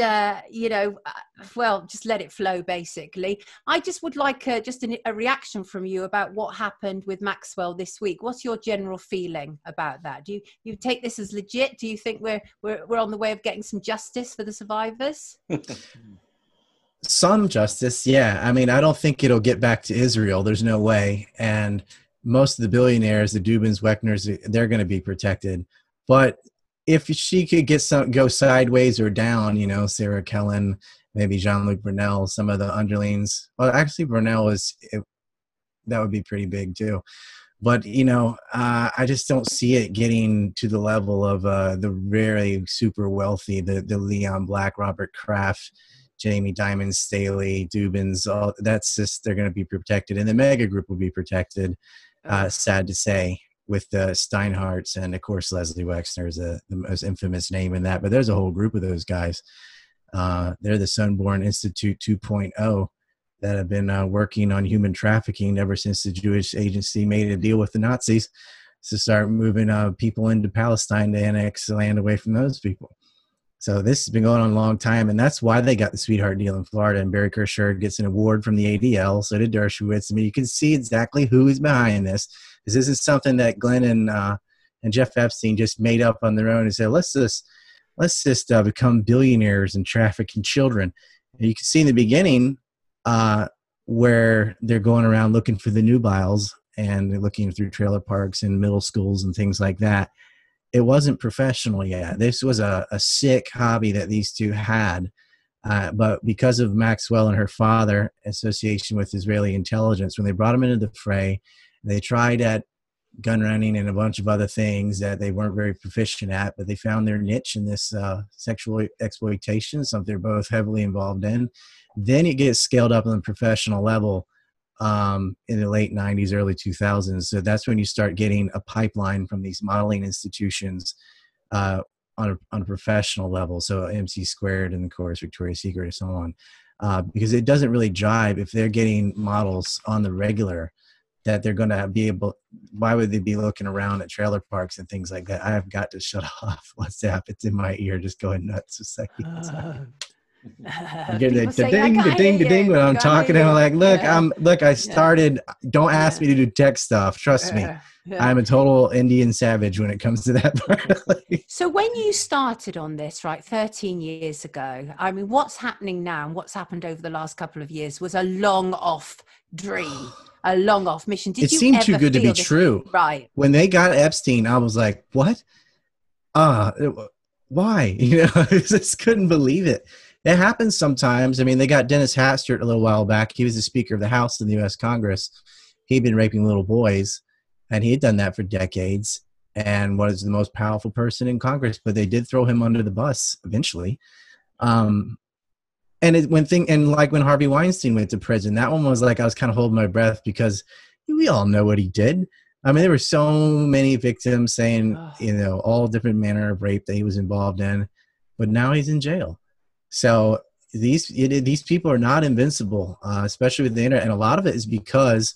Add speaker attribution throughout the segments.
Speaker 1: uh, you know, uh, well, just let it flow. Basically, I just would like a, just a, a reaction from you about what happened with Maxwell this week. What's your general feeling about that? Do you you take this as legit? Do you think we're we're we're on the way of getting some justice for the survivors?
Speaker 2: some justice, yeah. I mean, I don't think it'll get back to Israel. There's no way, and most of the billionaires, the Dubins, Wexners, they're going to be protected. But if she could get some go sideways or down, you know, Sarah Kellen, maybe Jean Luc Brunel, some of the underlings. Well, actually, Brunel is it, that would be pretty big too. But you know, uh, I just don't see it getting to the level of uh, the really super wealthy, the the Leon Black, Robert Kraft, Jamie Dimon, Staley, Dubins. All that's just they're going to be protected, and the mega group will be protected. Uh, sad to say, with the Steinhardts and of course Leslie Wexner is a, the most infamous name in that. But there's a whole group of those guys. Uh, they're the Sonneborn Institute 2.0 that have been uh, working on human trafficking ever since the Jewish Agency made a deal with the Nazis to start moving uh, people into Palestine to annex the land away from those people. So this has been going on a long time, and that's why they got the sweetheart deal in Florida. And Barry Krischer gets an award from the ADL, so did Dershowitz. I mean, you can see exactly who is behind this. This is something that Glenn and uh, and Jeff Epstein just made up on their own and said, let's just let's just uh, become billionaires and trafficking children. And you can see in the beginning uh, where they're going around looking for the nubiles and they're looking through trailer parks and middle schools and things like that it wasn't professional yet. This was a, a sick hobby that these two had. Uh, but because of Maxwell and her father, association with Israeli intelligence, when they brought him into the fray, they tried at gun running and a bunch of other things that they weren't very proficient at, but they found their niche in this uh, sexual exploitation, something they're both heavily involved in. Then it gets scaled up on the professional level um, in the late 90s, early 2000s. So that's when you start getting a pipeline from these modeling institutions uh, on, a, on a professional level. So MC squared and of course Victoria's Secret and so on. Uh, because it doesn't really jive if they're getting models on the regular that they're going to be able why would they be looking around at trailer parks and things like that i have got to shut off whatsapp it's in my ear just going nuts a second, second. Get the, the ding, the ding, the ding when I'm talking and I'm like, look, yeah. I'm look, I started. Don't ask yeah. me to do tech stuff. Trust me. Yeah. I'm a total Indian savage when it comes to that part.
Speaker 1: so when you started on this, right, 13 years ago, I mean, what's happening now and what's happened over the last couple of years was a long off dream, a long off mission.
Speaker 2: Did it seemed too good to be this? true.
Speaker 1: Right.
Speaker 2: When they got Epstein, I was like, what? Uh, why? You know, I just couldn't believe it it happens sometimes. I mean, they got Dennis Hastert a little while back. He was the Speaker of the House in the U.S. Congress. He'd been raping little boys, and he had done that for decades and was the most powerful person in Congress. But they did throw him under the bus eventually. Um, and it, when thing and like when Harvey Weinstein went to prison, that one was like I was kind of holding my breath because we all know what he did. I mean, there were so many victims saying, you know, all different manner of rape that he was involved in, but now he's in jail. So these it, these people are not invincible, uh, especially with the internet, and a lot of it is because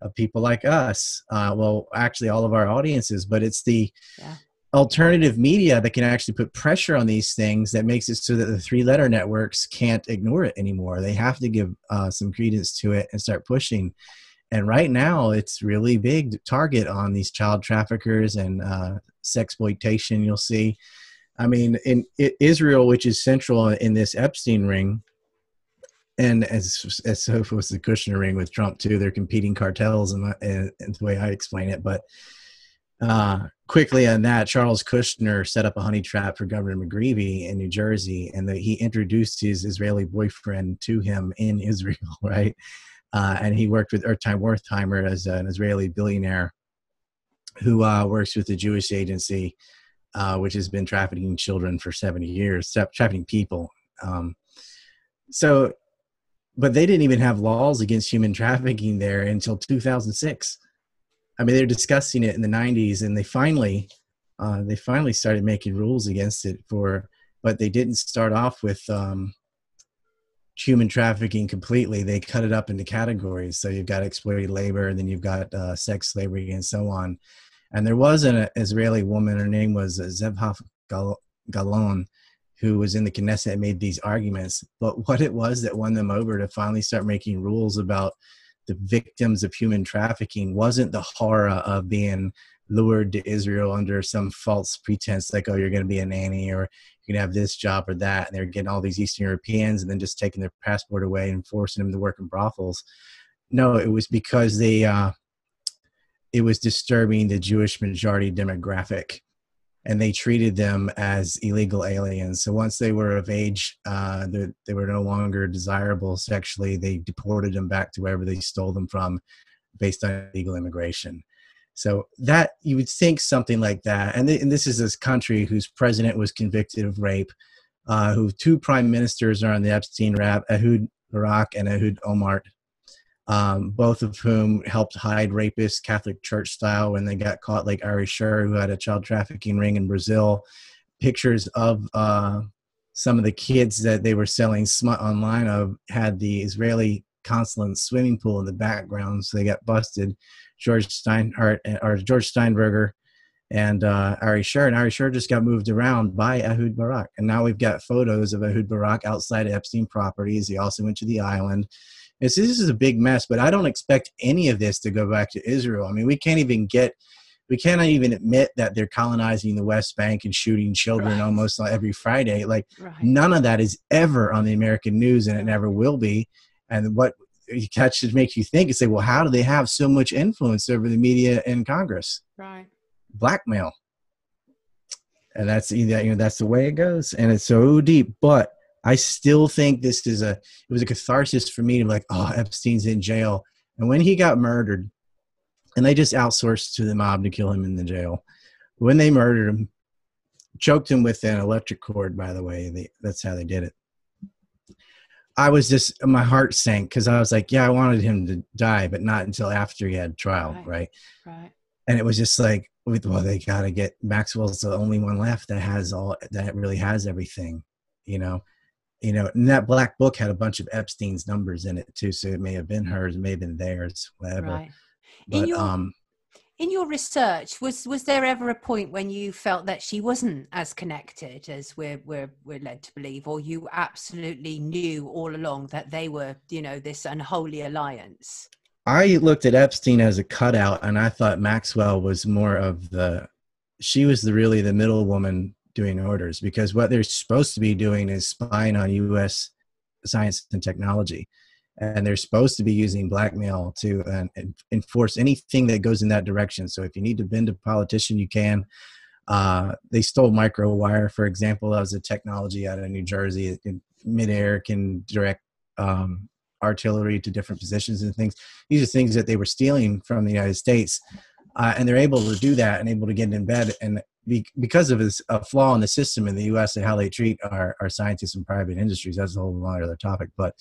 Speaker 2: of people like us. Uh, well, actually, all of our audiences, but it's the yeah. Alternative media that can actually put pressure on these things that makes it so that the three-letter networks can't ignore it anymore. They have to give uh, some credence to it and start pushing. And right now, it's really big target on these child traffickers and uh, sexploitation. You'll see I mean, in Israel, which is central in this Epstein ring, and as as so was the Kushner ring with Trump too, they're competing cartels, and the way I explain it. But uh, quickly on that, Charles Kushner set up a honey trap for Governor McGreevey in New Jersey, and the, he introduced his Israeli boyfriend to him in Israel, right? Uh, and he worked with Ertime Wertheimer as an Israeli billionaire who uh, works with the Jewish agency uh, which has been trafficking children for 70 years, trafficking people. Um, so, but they didn't even have laws against human trafficking there until 2006. I mean, they were discussing it in the 90s, and they finally, uh, they finally started making rules against it for, but they didn't start off with um, human trafficking completely. They cut it up into categories. So you've got exploited labor, and then you've got uh, sex slavery, and so on. And there was an Israeli woman, her name was Zehava Galon, who was in the Knesset and made these arguments. But what it was that won them over to finally start making rules about the victims of human trafficking wasn't the horror of being lured to Israel under some false pretense, like, oh, you're going to be a nanny or you're going to have this job or that. And they're getting all these Eastern Europeans and then just taking their passport away and forcing them to work in brothels. No, it was because they, uh, it was disturbing the Jewish majority demographic and they treated them as illegal aliens. So once they were of age, uh, they, they were no longer desirable sexually. They deported them back to wherever they stole them from based on illegal immigration. So that you would think something like that, and, th- and this is this country whose president was convicted of rape, uh, who two prime ministers are on the Epstein rap, Ehud Barak and Ehud Olmert, um, both of whom helped hide rapists Catholic Church style when they got caught, like Ari Sher, who had a child trafficking ring in Brazil. Pictures of uh, some of the kids that they were selling smut online of had the Israeli consulate swimming pool in the background, so they got busted. George Steinhardt or George Steinberger and uh, Ari Sher. And Ari Sher just got moved around by Ehud Barak. And now we've got photos of Ehud Barak outside Epstein properties. He also went to the island. And so this is a big mess, but I don't expect any of this to go back to Israel. I mean, we can't even get, we cannot even admit that they're colonizing the West Bank and shooting children right. almost every Friday. Like, right. none of that is ever on the American news, and it never will be. And what that should make you think and say, well, how do they have so much influence over the media in Congress?
Speaker 1: Right.
Speaker 2: Blackmail. And that's you know that's the way it goes, and it's so deep. But I still think this is a it was a catharsis for me to be like, oh, Epstein's in jail, and when he got murdered, and they just outsourced to the mob to kill him in the jail. When they murdered him, choked him with an electric cord. By the way, they, that's how they did it. I was just my heart sank because I was like, yeah, I wanted him to die, but not until after he had trial, right? Right. right. And it was just like, well, they got to get Maxwell's the only one left that has all that really has everything, you know. You know, and that black book had a bunch of Epstein's numbers in it too, so it may have been hers, it may have been theirs, whatever. Right. But
Speaker 1: your, um, in your research was was there ever a point when you felt that she wasn't as connected as we're we're we're led to believe or you absolutely knew all along that they were you know this unholy alliance
Speaker 2: i looked at epstein as a cutout and i thought maxwell was more of the she was the really the middle woman doing orders because what they're supposed to be doing is spying on us science and technology and they're supposed to be using blackmail to uh, enforce anything that goes in that direction. So if you need to bend a politician, you can. Uh, they stole microwire, for example. Was a technology out of New Jersey. Midair can direct um, artillery to different positions and things. These are things that they were stealing from the United States, uh, and they're able to do that and able to get in bed. And be, because of this, a flaw in the system in the U.S. and how they treat our, our scientists and private industries, that's a whole other topic. But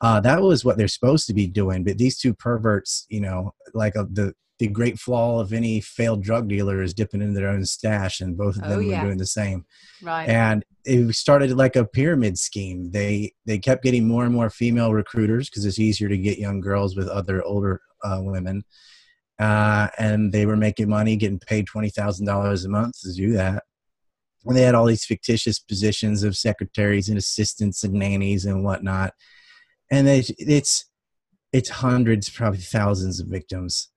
Speaker 2: uh, that was what they're supposed to be doing. But these two perverts, you know, like uh, the the great flaw of any failed drug dealer is dipping into their own stash, and both of them oh, yeah. were doing the same.
Speaker 1: Right.
Speaker 2: And it started like a pyramid scheme. They they kept getting more and more female recruiters because it's easier to get young girls with other older uh, women. Uh, and they were making money, getting paid twenty thousand dollars a month to do that. And they had all these fictitious positions of secretaries and assistants and nannies and whatnot and it's it's it's hundreds, probably thousands of victims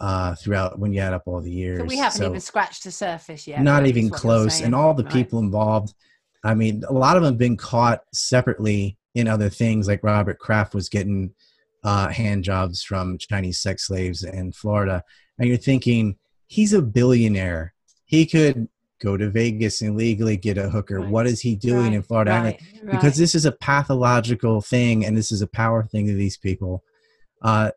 Speaker 2: uh, throughout when you add up all the years. So
Speaker 1: we haven't so even scratched the surface yet.
Speaker 2: Not even close, and all the right. people involved. I mean, a lot of them have been caught separately in other things, like Robert Kraft was getting uh, hand jobs from Chinese sex slaves in Florida, and you're thinking he's a billionaire. He could go to Vegas and legally get a hooker. Right. What is he doing right. in Florida right. Because this is a pathological thing and this is a power thing to these people. Uh,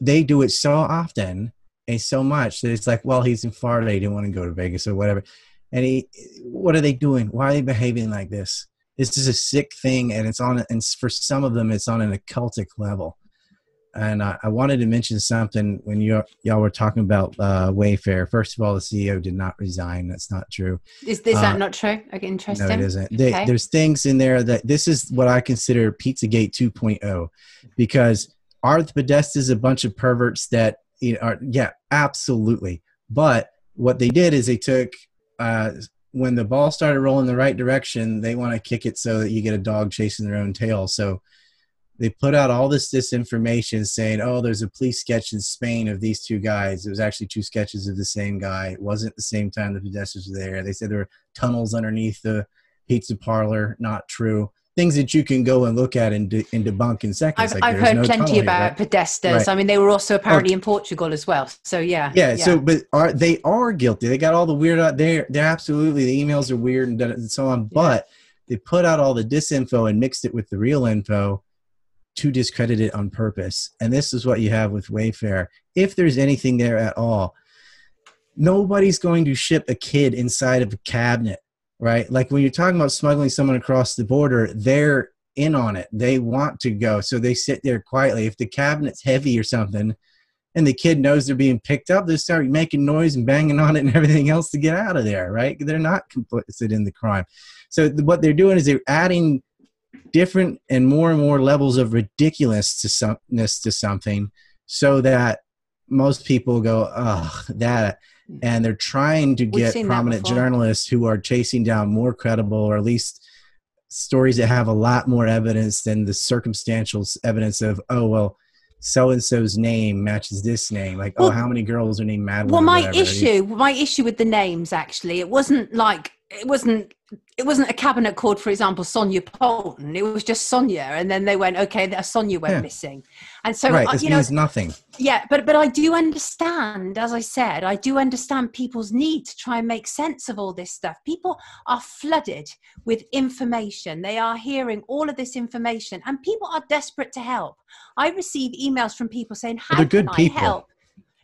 Speaker 2: they do it so often and so much that it's like, well, he's in Florida. He didn't want to go to Vegas or whatever. And he, what are they doing? Why are they behaving like this? This is a sick thing, and it's on. And for some of them, it's on an occultic level and I, I, wanted to mention something when you y'all were talking about uh, Wayfair. First of all, the CEO did not resign. That's not true.
Speaker 1: Is, is uh, that not true? Okay, interesting.
Speaker 2: No, it isn't. Okay. There's things in there that this is what I consider Pizzagate 2.0, because are the Podestas a bunch of perverts that you know, are? Yeah, absolutely. But what they did is they took uh, when the ball started rolling the right direction, they want to kick it so that you get a dog chasing their own tail. So they put out all this disinformation saying, oh, there's a police sketch in Spain of these two guys. It was actually two sketches of the same guy. It wasn't the same time the pedestrians were there. They said there were tunnels underneath the pizza parlor. Not true. Things that you can go and look at and, de- and debunk in seconds.
Speaker 1: I've,
Speaker 2: like
Speaker 1: I've heard
Speaker 2: no
Speaker 1: plenty about
Speaker 2: right?
Speaker 1: Podestas.
Speaker 2: Right.
Speaker 1: I mean, they were also apparently
Speaker 2: Oh.
Speaker 1: in Portugal as well. So yeah.
Speaker 2: yeah, so but are they are guilty they got all the weird uh, out there they're absolutely the emails are weird and, and so on but they put out all the disinfo and mixed it with the real info to discredit it on purpose. And this is what you have with wayfair. If there's anything there at all nobody's going to ship a kid inside of a cabinet right? Like when you're talking about smuggling someone across the border they're in on it. They want to go. So they sit there quietly. If the cabinet's heavy or something and the kid knows they're being picked up, they start making noise and banging on it and everything else to get out of there, right? They're not complicit in the crime. So what they're doing is they're adding different and more and more levels of ridiculousness to something, so that most people go, "Oh, that," and they're trying to get prominent journalists who are chasing down more credible or at least stories that have a lot more evidence than the circumstantial evidence of, oh well so and so's name matches this name. Like, oh,
Speaker 1: Well-
Speaker 2: oh, how many girls are named Madeline?
Speaker 1: Well, my issue, my issue with the names actually, it wasn't like it wasn't it wasn't a cabinet called, for example, Sonia Polton. It was just Sonia, and then they went, okay, that Sonia went
Speaker 2: Yeah.
Speaker 1: missing, and so
Speaker 2: right, this
Speaker 1: you know,
Speaker 2: nothing.
Speaker 1: yeah, but but I do understand, as I said, I do understand people's need to try and make sense of all this stuff. People are flooded with information. They are hearing all of this information, and people are desperate to help. I receive emails from people saying, "How can
Speaker 2: people.
Speaker 1: I help?"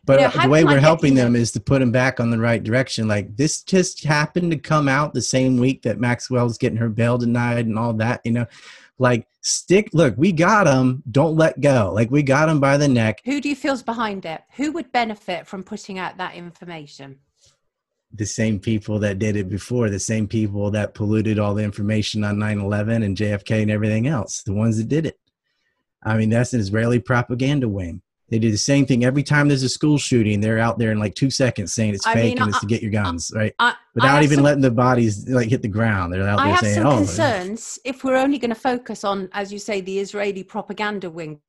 Speaker 2: But
Speaker 1: know,
Speaker 2: uh, the way we're helping them is to put them back on the right direction. Like this just happened to come out the same week that Maxwell's getting her bail denied and all that. You know, like stick. Look, we got them. Don't let go. Like we got them by the neck.
Speaker 1: Who do you feel's behind it? Who would benefit from putting out that information?
Speaker 2: The same people that did it before. The same people that polluted all the information on 9/11 and JFK and everything else. The ones that did it. I mean, that's an Israeli propaganda wing. They do the same thing every time there's a school shooting. They're out there in like two seconds saying it's
Speaker 1: I
Speaker 2: fake
Speaker 1: mean,
Speaker 2: and it's
Speaker 1: I-
Speaker 2: to get your guns, right?
Speaker 1: I, I
Speaker 2: Without
Speaker 1: have
Speaker 2: even
Speaker 1: some-
Speaker 2: letting the bodies like hit the ground. They're out
Speaker 1: I
Speaker 2: there
Speaker 1: have
Speaker 2: saying,
Speaker 1: some
Speaker 2: "Oh,
Speaker 1: concerns if we're only going to focus on, as you say, the Israeli propaganda wing,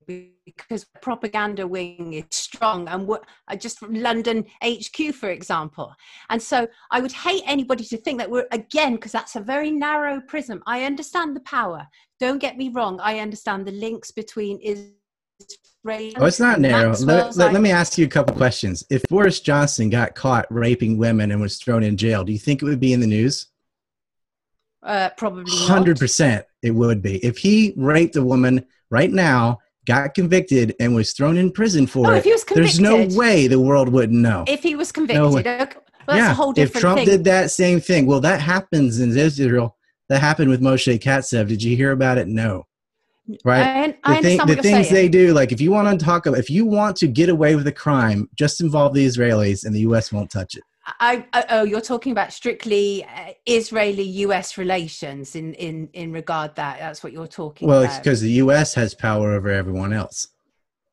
Speaker 1: because propaganda wing is strong, and uh, just from London HQ, for example. And so, I would hate anybody to think that we're again, because that's a very narrow prism. I understand the power. Don't get me wrong. I understand the links between Israel.
Speaker 2: Oh, it's not narrow. Let, let, let me ask you a couple questions. If Boris Johnson got caught raping women and was thrown in jail, do you think it would be in the news?
Speaker 1: Uh, probably.
Speaker 2: Hundred percent, it would be. If he raped a woman right now, got convicted, and was thrown in prison for
Speaker 1: Oh,
Speaker 2: it,
Speaker 1: if he was convicted,
Speaker 2: there's no way the world wouldn't know.
Speaker 1: If he was convicted,
Speaker 2: way.
Speaker 1: okay, well, that's
Speaker 2: yeah,
Speaker 1: a whole
Speaker 2: if Trump
Speaker 1: thing.
Speaker 2: did that same thing, well, that happens in Israel. That happened with Moshe Katsav. Did you hear about it? No. Right.
Speaker 1: I, I
Speaker 2: the, thing,
Speaker 1: understand
Speaker 2: the things they do, like if you want to talk about, if you want to get away with a crime, just involve the Israelis, and the U.S. won't touch it.
Speaker 1: I, I, oh, you're talking about strictly uh, Israeli-U.S. relations in in in regard that. That's what you're talking about.
Speaker 2: Well, it's because the U.S. has power over everyone else.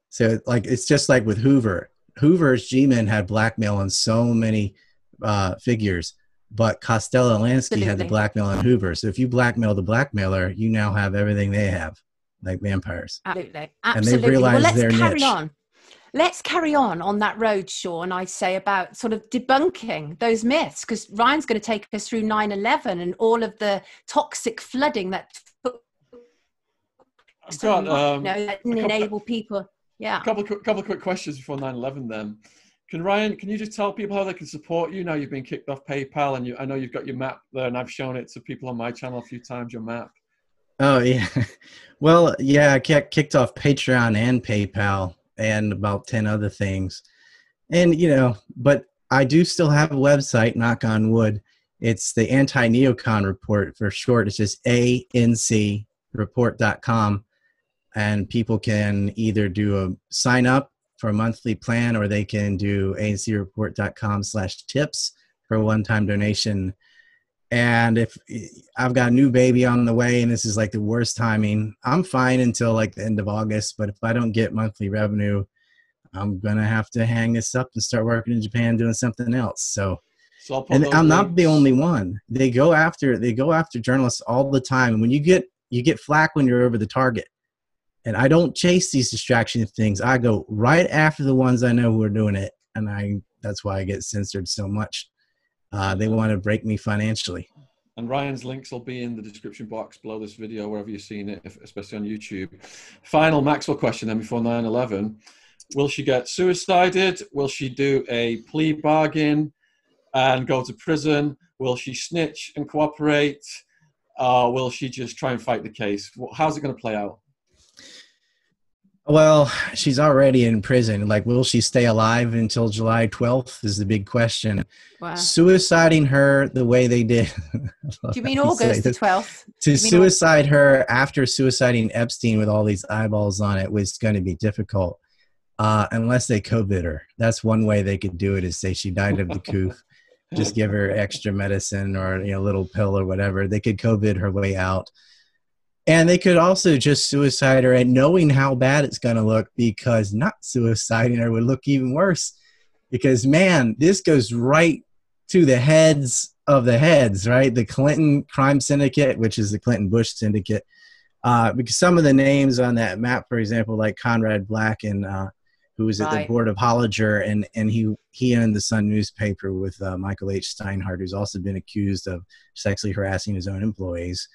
Speaker 2: So, like, it's just like with Hoover. Hoover's G-men had blackmail on so many uh, figures, but Costello Lansky had the blackmail on Hoover. So, if you blackmail the blackmailer, you now have everything they have, like vampires.
Speaker 1: Absolutely, absolutely. well,
Speaker 2: realized
Speaker 1: let's
Speaker 2: their
Speaker 1: carry
Speaker 2: niche.
Speaker 1: on. Let's carry on on that road, Sean. I say about sort of debunking those myths because Ryan's going to take us through 9/11 and all of the toxic flooding that took
Speaker 3: I've
Speaker 1: you
Speaker 3: um,
Speaker 1: know, that
Speaker 3: couple-
Speaker 1: enable people. Yeah.
Speaker 3: a couple of, couple of quick questions before 9/11. Then, can Ryan, can you just tell people how they can support you now? You've been kicked off PayPal, and you, I know you've got your map there, and I've shown it to people on my channel a few times. Your map.
Speaker 2: Oh yeah, well yeah, I kicked off Patreon and PayPal and about ten other things, and you know, but I do still have a website. Knock on wood. It's the Anti Neocon Report for short. It's just ancreport.com, and people can either do a sign up for a monthly plan, or they can do ancreport.com/tips for a one-time donation and if eh, I've got a new baby on the way and this is like the worst timing, I'm fine until like the end of August. But if I don't get monthly revenue, I'm gonna have to hang this up and start working in Japan doing something else. So
Speaker 3: So
Speaker 2: and I'm not the only one. They go after they go after journalists all the time. And when you get you get flack when you're over the target. And I don't chase these distraction things. I go right after the ones I know who are doing it, and I that's why I get censored so much. Uh, they want to break me financially.
Speaker 3: And Ryan's links will be in the description box below this video, wherever you've seen it, especially on YouTube. Final Maxwell question then before 9 11. Will she get suicided? Will she do a plea bargain and go to prison? Will she snitch and cooperate? Or will she just try and fight the case? How's it going to play out?
Speaker 2: Well, she's already in prison. Like, will she stay alive until July 12th? Is the big question. Wow. Suiciding her the way they did.
Speaker 1: Do you mean August the 12th?
Speaker 2: To suicide her after suiciding Epstein with all these eyeballs on it was going to be difficult. Uh, unless they COVID her. That's one way they could do it is say she died of the coup. Just give her extra medicine or you know, a little pill or whatever. They could COVID her way out and they could also just suicide her and knowing how bad it's going to look because not suiciding her would look even worse. Because, man, this goes right to the heads of the heads, right? The Clinton crime syndicate, which is the Clinton Bush syndicate. Uh, because some of the names on that map, for example, like Conrad Black and uh, who was at right. the board of Hollinger, and and he he owned the Sun newspaper with uh, Michael H. Steinhardt, who's also been accused of sexually harassing his own employees.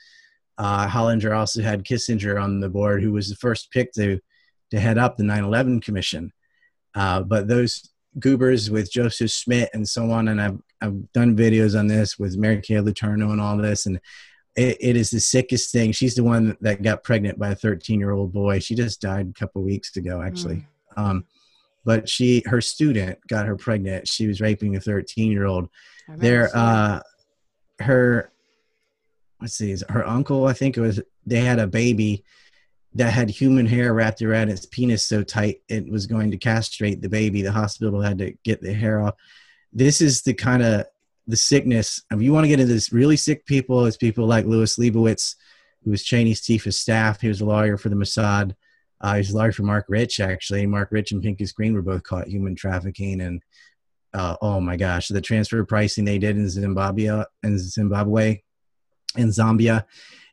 Speaker 2: Uh, Hollinger also had Kissinger on the board, who was the first pick to to head up the 9/11 Commission. Uh, but those goobers with Joseph Schmidt and so on, and I've I've done videos on this with Mary Kay Letourneau and all this, and it, it is the sickest thing. She's the one that got pregnant by a 13 year old boy. She just died a couple weeks ago, actually. Mm. Um, but she, her student, got her pregnant. She was raping a 13 year old. There, uh, her let's see, her uncle, I think it was, they had a baby that had human hair wrapped around its penis so tight it was going to castrate the baby. The hospital had to get the hair off. This is the kind of the sickness. If you want to get into this really sick people, it's people like Louis Leibowitz, who was Cheney's chief of staff. He was a lawyer for the Mossad. Uh, he was a lawyer for Marc Rich, actually. Marc Rich and Pincus Green were both caught human trafficking. And uh, oh my gosh, the transfer pricing they did in Zimbabwe, in Zimbabwe in Zambia.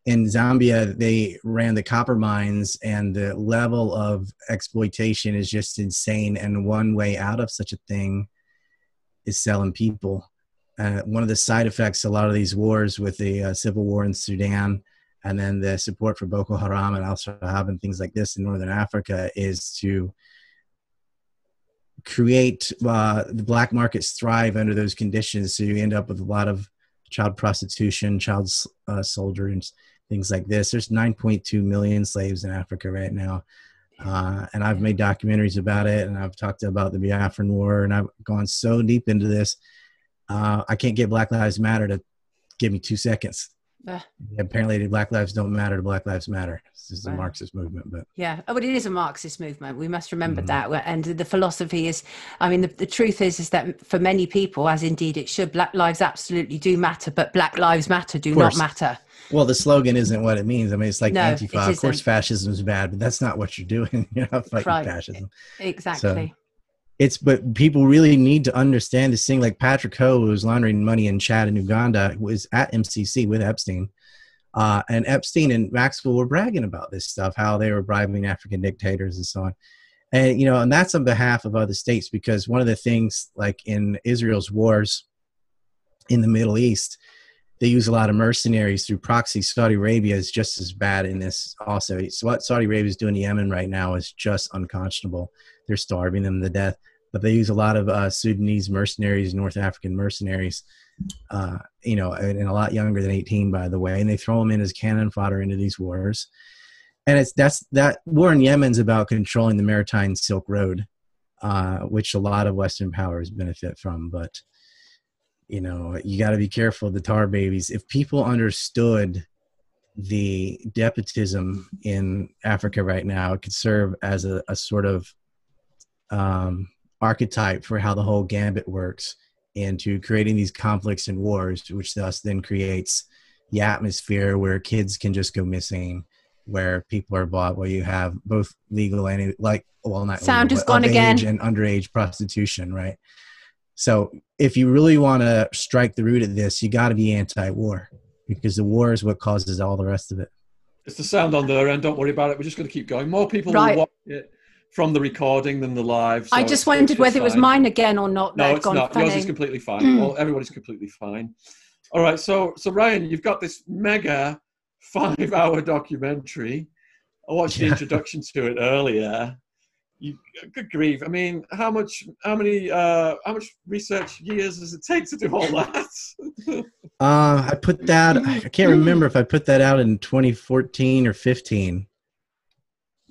Speaker 2: In Zambia, they ran the copper mines, and the level of exploitation is just insane. And one way out of such a thing is selling people. Uh, one of the side effects a lot of these wars with the uh, civil war in Sudan and then the support for Boko Haram and Al Shabaab and things like this in Northern Africa is to create uh, the black markets thrive under those conditions. So you end up with a lot of child prostitution, child uh, soldiers, things like this. There's 9.2 million slaves in Africa right now. Uh, and I've made documentaries about it, and I've talked about the Biafran War, and I've gone so deep into this. Uh, I can't get Black Lives Matter to give me two seconds. Uh, Apparently, Black Lives don't matter to Black Lives Matter. This is a Marxist movement, but
Speaker 1: yeah, oh, but it is a Marxist movement. We must remember mm-hmm. that. And the philosophy is, I mean, the, the, truth is, is that for many people, as indeed it should, Black lives absolutely do matter, but Black Lives Matter do not matter.
Speaker 2: Well, the slogan isn't what it means. I mean, it's like no, Antifa. It of course, fascism is bad, but that's not what you're doing. You're not fighting right. fascism.
Speaker 1: Exactly. So,
Speaker 2: it's but people really need to understand this thing. Like Patrick Ho, who was laundering money in Chad and Uganda, was at MCC with Epstein uh, and Epstein and Maxwell were bragging about this stuff, how they were bribing African dictators and so on. And, you know, and that's on behalf of other states because one of the things, like in Israel's wars in the Middle East, they use a lot of mercenaries through proxy. Saudi Arabia is just as bad in this also. So what Saudi Arabia is doing to Yemen right now is just unconscionable. They're starving them to death. But they use a lot of uh, Sudanese mercenaries, North African mercenaries, uh, you know, and, a lot younger than 18, by the way, and they throw them in as cannon fodder into these wars. And it's that's that war in Yemen's about controlling the maritime Silk Road, uh, which a lot of Western powers benefit from. But you know, you got to be careful of the tar babies. If people understood the despotism in Africa right now, it could serve as a, a sort of um, archetype for how the whole gambit works into creating these conflicts and wars, which thus then creates the atmosphere where kids can just go missing, where people are bought, where you have both legal and like well not
Speaker 1: sound
Speaker 2: legal,
Speaker 1: is gone again
Speaker 2: and underage prostitution, right? So if you really want to strike the root of this, you got to be anti-war because the war is what causes all the rest of it.
Speaker 3: It's the sound on their end. Don't worry about it. We're just going to keep going. More people
Speaker 1: Right.
Speaker 3: will watch it from the recording than the live.
Speaker 1: I just wondered
Speaker 3: it's
Speaker 1: whether it was mine again or not.
Speaker 3: No,
Speaker 1: had
Speaker 3: it's
Speaker 1: gone
Speaker 3: not. Yours is completely fine. well, everybody's completely fine. All right. So, so Ryan, you've got this mega five-hour documentary. I watched the
Speaker 2: Yeah.
Speaker 3: introduction to it earlier. You, good grief! I mean, how much, how many, uh, how much research years does it take to do all that?
Speaker 2: Uh, I put that. I can't remember if I put that out in 2014 or 15,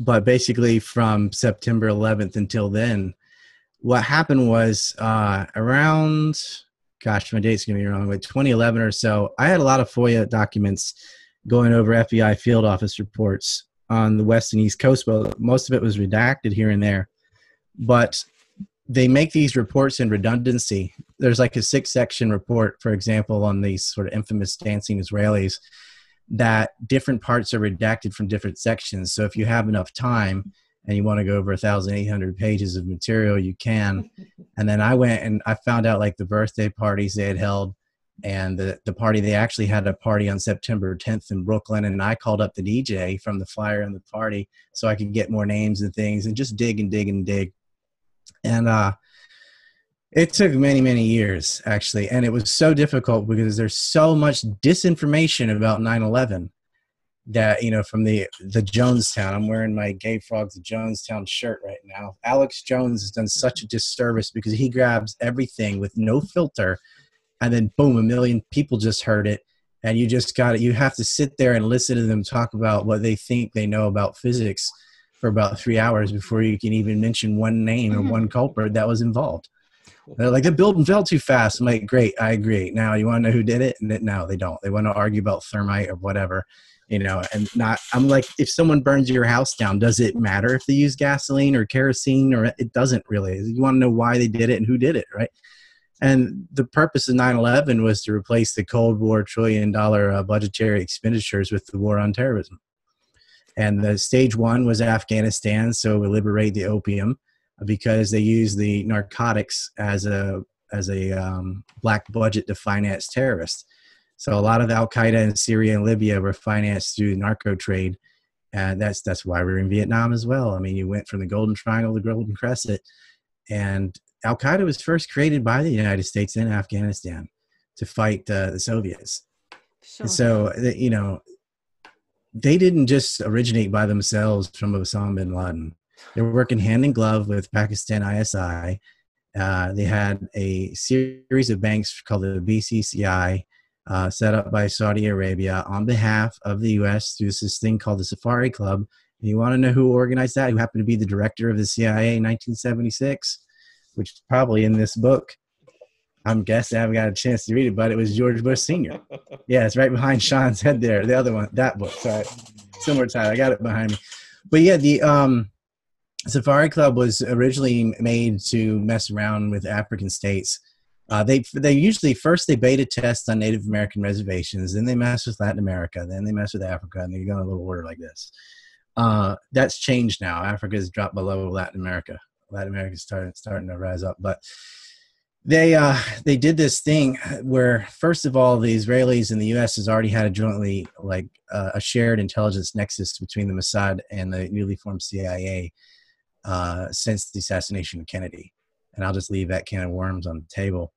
Speaker 2: but basically from September 11th until then, what happened was uh, around, gosh, my date's gonna be wrong, but 2011 or so. I had a lot of FOIA documents going over FBI field office reports on the west and east coast, but most of it was redacted here and there. But they make these reports in redundancy there's like a six section report, for example, on these sort of infamous dancing Israelis, that different parts are redacted from different sections. So if you have enough time and you want to go over 1,800 pages of material, you can. And then I went and I found out like the birthday parties they had held and the, the party, they actually had a party on September 10th in Brooklyn. And I called up the DJ from the flyer and the party so I could get more names and things and just dig and dig and dig. And, uh, it took many, many years, actually. And it was so difficult because there's so much disinformation about 9 11 that, you know, from the, the Jonestown, I'm wearing my Gay Frogs Jonestown shirt right now. Alex Jones has done such a disservice because he grabs everything with no filter and then boom, a million people just heard it. And you just got it. You have to sit there and listen to them talk about what they think they know about physics for about three hours before you can even mention one name or mm-hmm. one culprit that was involved. They're like, the building fell too fast. I'm like, great, I agree. Now, you want to know who did it? And it- no, they don't. They want to argue about thermite or whatever, you know. And not, I'm like, if someone burns your house down, does it matter if they use gasoline or kerosene or it doesn't really? You want to know why they did it and who did it, right? And the purpose of 9 11 was to replace the Cold War trillion dollar uh, budgetary expenditures with the war on terrorism. And the stage one was Afghanistan, so we liberate the opium because they use the narcotics as a as a um, black budget to finance terrorists. So a lot of Al Qaeda in Syria and Libya were financed through the narco trade, and that's that's why we're in Vietnam as well. I mean, you went from the Golden Triangle to the Golden Crescent, and Al Qaeda was first created by the United States in Afghanistan to fight uh, the Soviets.
Speaker 1: Sure.
Speaker 2: And so, you know, they didn't just originate by themselves from Osama bin Laden. They were working hand in glove with Pakistan ISI. Uh, they had a series of banks called the BCCI, uh, set up by Saudi Arabia on behalf of the U.S. through this thing called the Safari Club. And you want to know who organized that? Who happened to be the director of the CIA in 1976, which is probably in this book. I'm guessing I haven't got a chance to read it, but it was George Bush Sr. Yeah, it's right behind Sean's head there. The other one, that book. Sorry, similar title. I got it behind me. But yeah, the um, Safari Club was originally made to mess around with African states. Uh, they they usually first they beta test on Native American reservations, then they mess with Latin America, then they mess with Africa, and they go in a little order like this. Uh, that's changed now. Africa has dropped below Latin America. Latin America is starting starting to rise up, but they uh, they did this thing where first of all the Israelis and the U.S. has already had a jointly like uh, a shared intelligence nexus between the Mossad and the newly formed CIA uh, since the assassination of Kennedy, and I'll just leave that can of worms on the table.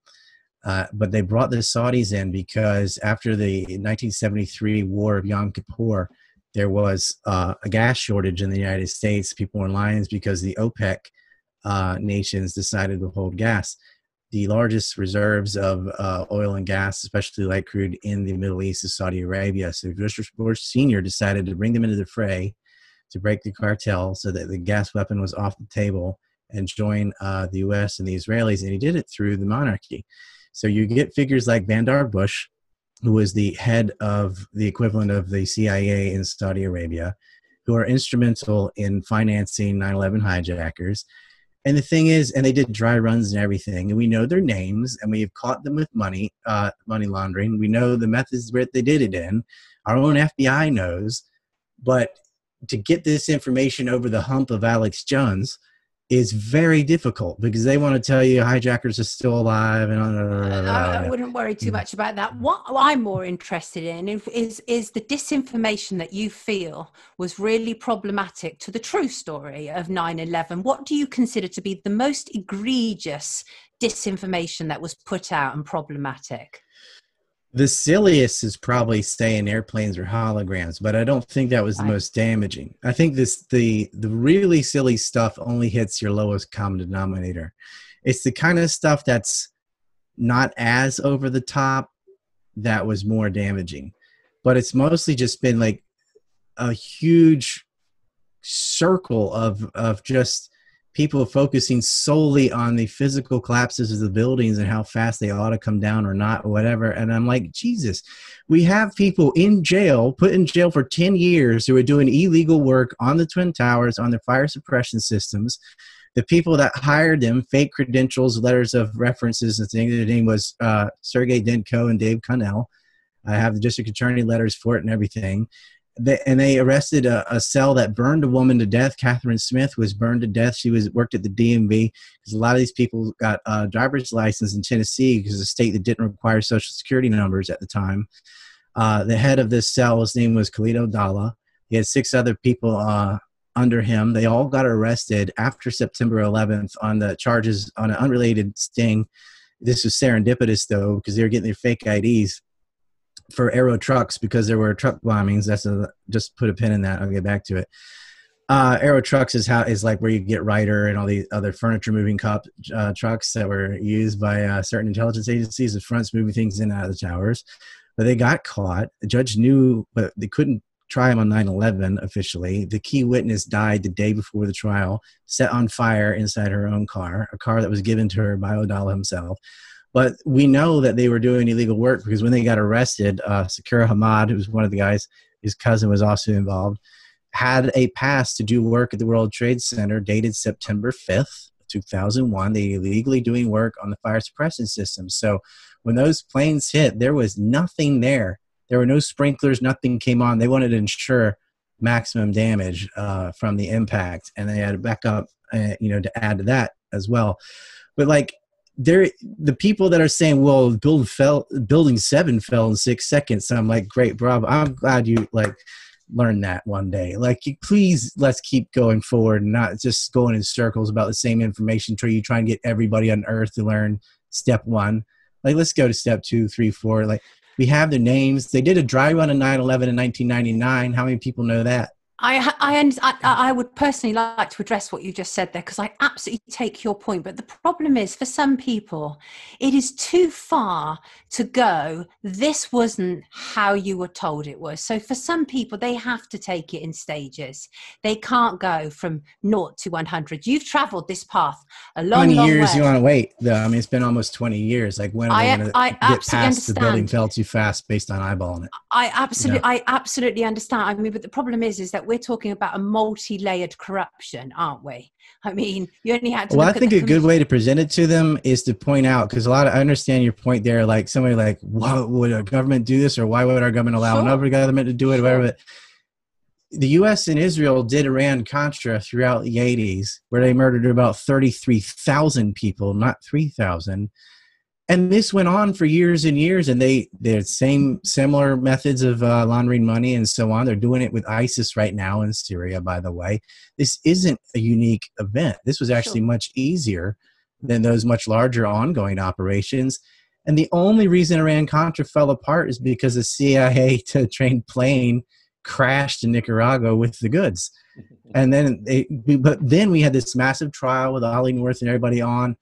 Speaker 2: Uh, but they brought the Saudis in because after the 1973 War of Yom Kippur, there was uh, a gas shortage in the United States. People were in lines because the OPEC uh, nations decided to hold gas the largest reserves of uh, oil and gas, especially light crude, in the Middle East is Saudi Arabia. So Bush, Bush Sr. decided to bring them into the fray to break the cartel so that the gas weapon was off the table and join uh, the U.S. and the Israelis. And he did it through the monarchy. So you get figures like Bandar Bush, who was the head of the equivalent of the CIA in Saudi Arabia, who are instrumental in financing 9 11 hijackers. And the thing is, and they did dry runs and everything, and we know their names, and we have caught them with money, uh, money laundering. We know the methods where they did it in. Our own FBI knows, but to get this information over the hump of Alex Jones, is very difficult because they want to tell you hijackers are still alive and
Speaker 1: I, I wouldn't worry too mm. much about that. What i'm more interested in is is the disinformation that you feel was really problematic to the true story of 9-11 what do you consider to be the most egregious disinformation that was put out and problematic
Speaker 2: the silliest is probably saying airplanes are holograms, but I don't think that was the most damaging. I think this the the really silly stuff only hits your lowest common denominator. It's the kind of stuff that's not as over the top that was more damaging. But it's mostly just been like a huge circle of of just people focusing solely on the physical collapses of the buildings and how fast they ought to come down or not or whatever. And i'm like jesus we have people in jail put in jail for 10 years who are doing illegal work on the twin towers on the fire suppression systems. The people that hired them fake credentials letters of references and things their name was uh, sergey denko and dave connell. I have the district attorney letters for it and everything and they arrested a, a, cell that burned a woman to death. Catherine Smith was burned to death. She was worked at the DMV because a lot of these people got a driver's license in Tennessee because a state that didn't require social security numbers at the time. Uh, the head of this cell, his name was Khalid Abdallah. He had six other people uh, under him. They all got arrested after September 11th on the charges on an unrelated sting. This was serendipitous though because they were getting their fake IDs for Aero trucks because there were truck bombings. That's a, just put a pin in that. I'll get back to it. Uh, Aero trucks is how is like where you get Ryder and all the other furniture moving cup uh, trucks that were used by uh, certain intelligence agencies. The fronts moving things in and out of the towers, but they got caught. The judge knew, but they couldn't try him on 9/11 officially. The key witness died the day before the trial, set on fire inside her own car, a car that was given to her by O'Donnell himself. But we know that they were doing illegal work because when they got arrested, uh, Sakher Hammad, who was one of the guys, his cousin was also involved, had a pass to do work at the World Trade Center dated September 5th, 2001. They illegally doing work on the fire suppression system. So when those planes hit, there was nothing there. There were no sprinklers, nothing came on. They wanted to ensure maximum damage uh, from the impact, and they had to back up, uh, you know, to add to that as well. But like there the people that are saying well build fell building seven fell in six seconds. I'm like great bravo i'm glad you like learned that one day. Like please let's keep going forward and not just going in circles about the same information tree you try and get everybody on earth to learn step one. Like let's go to step two three four. Like we have their names. They did a dry run of 9-11 in 1999 how many people know that
Speaker 1: I, I, I, I would personally like to address what you just said there because I absolutely take your point. But the problem is, for some people, it is too far to go. This wasn't how you were told it was. So for some people, they have to take it in stages. They can't go from naught to 100. You've traveled this path a long,
Speaker 2: 20
Speaker 1: long
Speaker 2: years
Speaker 1: way.
Speaker 2: you want to wait, though. I mean, it's been almost 20 years. Like, when I, they going to get past understand. the building fell too fast based on eyeballing it?
Speaker 1: I absolutely, I absolutely understand. I mean, but the problem is, is that we're talking about a multi-layered corruption, aren't we? I mean, you only had to.
Speaker 2: Well, I think a good way to present it to them is to point out because a lot of I understand your point there. Like somebody like, why would our government do this, or why would our government allow sure. another government to do it, sure. whatever. The U.S. and Israel did Iran Contra throughout the 80s, where they murdered about 33,000 people, not 3,000 and this went on for years and years and they they're same similar methods of uh, laundering money and so on. They're doing it with isis right now in syria by the way. This isn't a unique event. This was actually sure. much easier than those much larger ongoing operations. And the only reason iran contra fell apart is because a cia to trained plane crashed in nicaragua with the goods. And then they but then we had this massive trial with ollie north and everybody on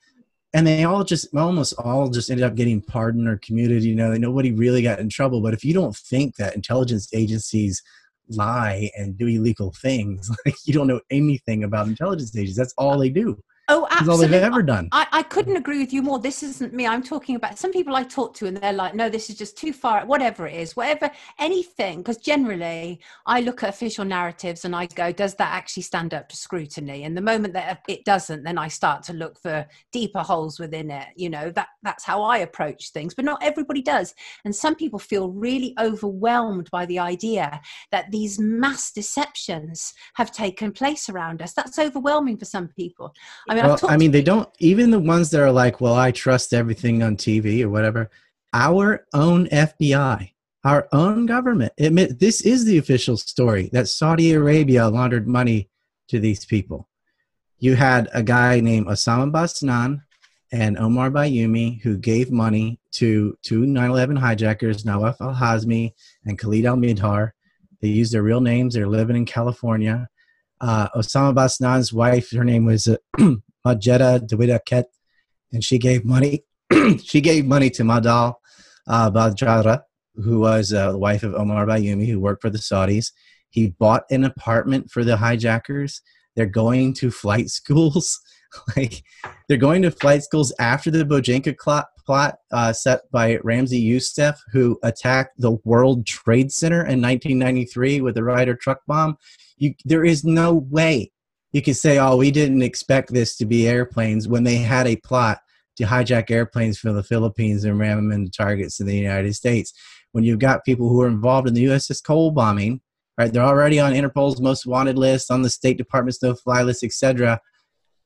Speaker 2: and they all just almost all just ended up getting pardoned or commuted you know nobody really got in trouble. But if you don't think that intelligence agencies lie and do illegal things like you don't know anything about intelligence agencies. That's all they do
Speaker 1: Oh,
Speaker 2: That's all
Speaker 1: absolutely.
Speaker 2: they've ever done.
Speaker 1: I, I couldn't agree with you more. This isn't me. I'm talking about some people I talk to, and they're like, no, this is just too far, whatever it is, whatever, anything. Because generally, I look at official narratives and I go, does that actually stand up to scrutiny? And the moment that it doesn't, then I start to look for deeper holes within it. You know, that that's how I approach things, but not everybody does. And some people feel really overwhelmed by the idea that these mass deceptions have taken place around us. That's overwhelming for some people. I mean, I've
Speaker 2: Well, I mean, they don't even the ones that are like, "Well, I trust everything on TV or whatever." Our own FBI, our own government, admit this is the official story that Saudi Arabia laundered money to these people. You had a guy named Osama Basnan and Omar Bayumi who gave money to two 9/11 hijackers, Nawaf Al Hazmi and Khalid Al Mihdhar. They used their real names. They're living in California. Uh, Osama Basnan's wife, her name was uh, Majeda Dawidaket, and she gave money. she gave money to Madal uh, Bajara, who was uh, the wife of Omar Bayumi, who worked for the Saudis. He bought an apartment for the hijackers. They're going to flight schools. like they're going to flight schools after the Bojinka plot, plot uh, set by Ramzi Youssef, who attacked the World Trade Center in 1993 with the Ryder truck bomb. You, there is no way you could say, "Oh, we didn't expect this to be airplanes," when they had a plot to hijack airplanes from the Philippines and ram them into targets in the United States. When you've got people who are involved in the USS Cole bombing, right? They're already on Interpol's most wanted list, on the State Department's no-fly list, etc.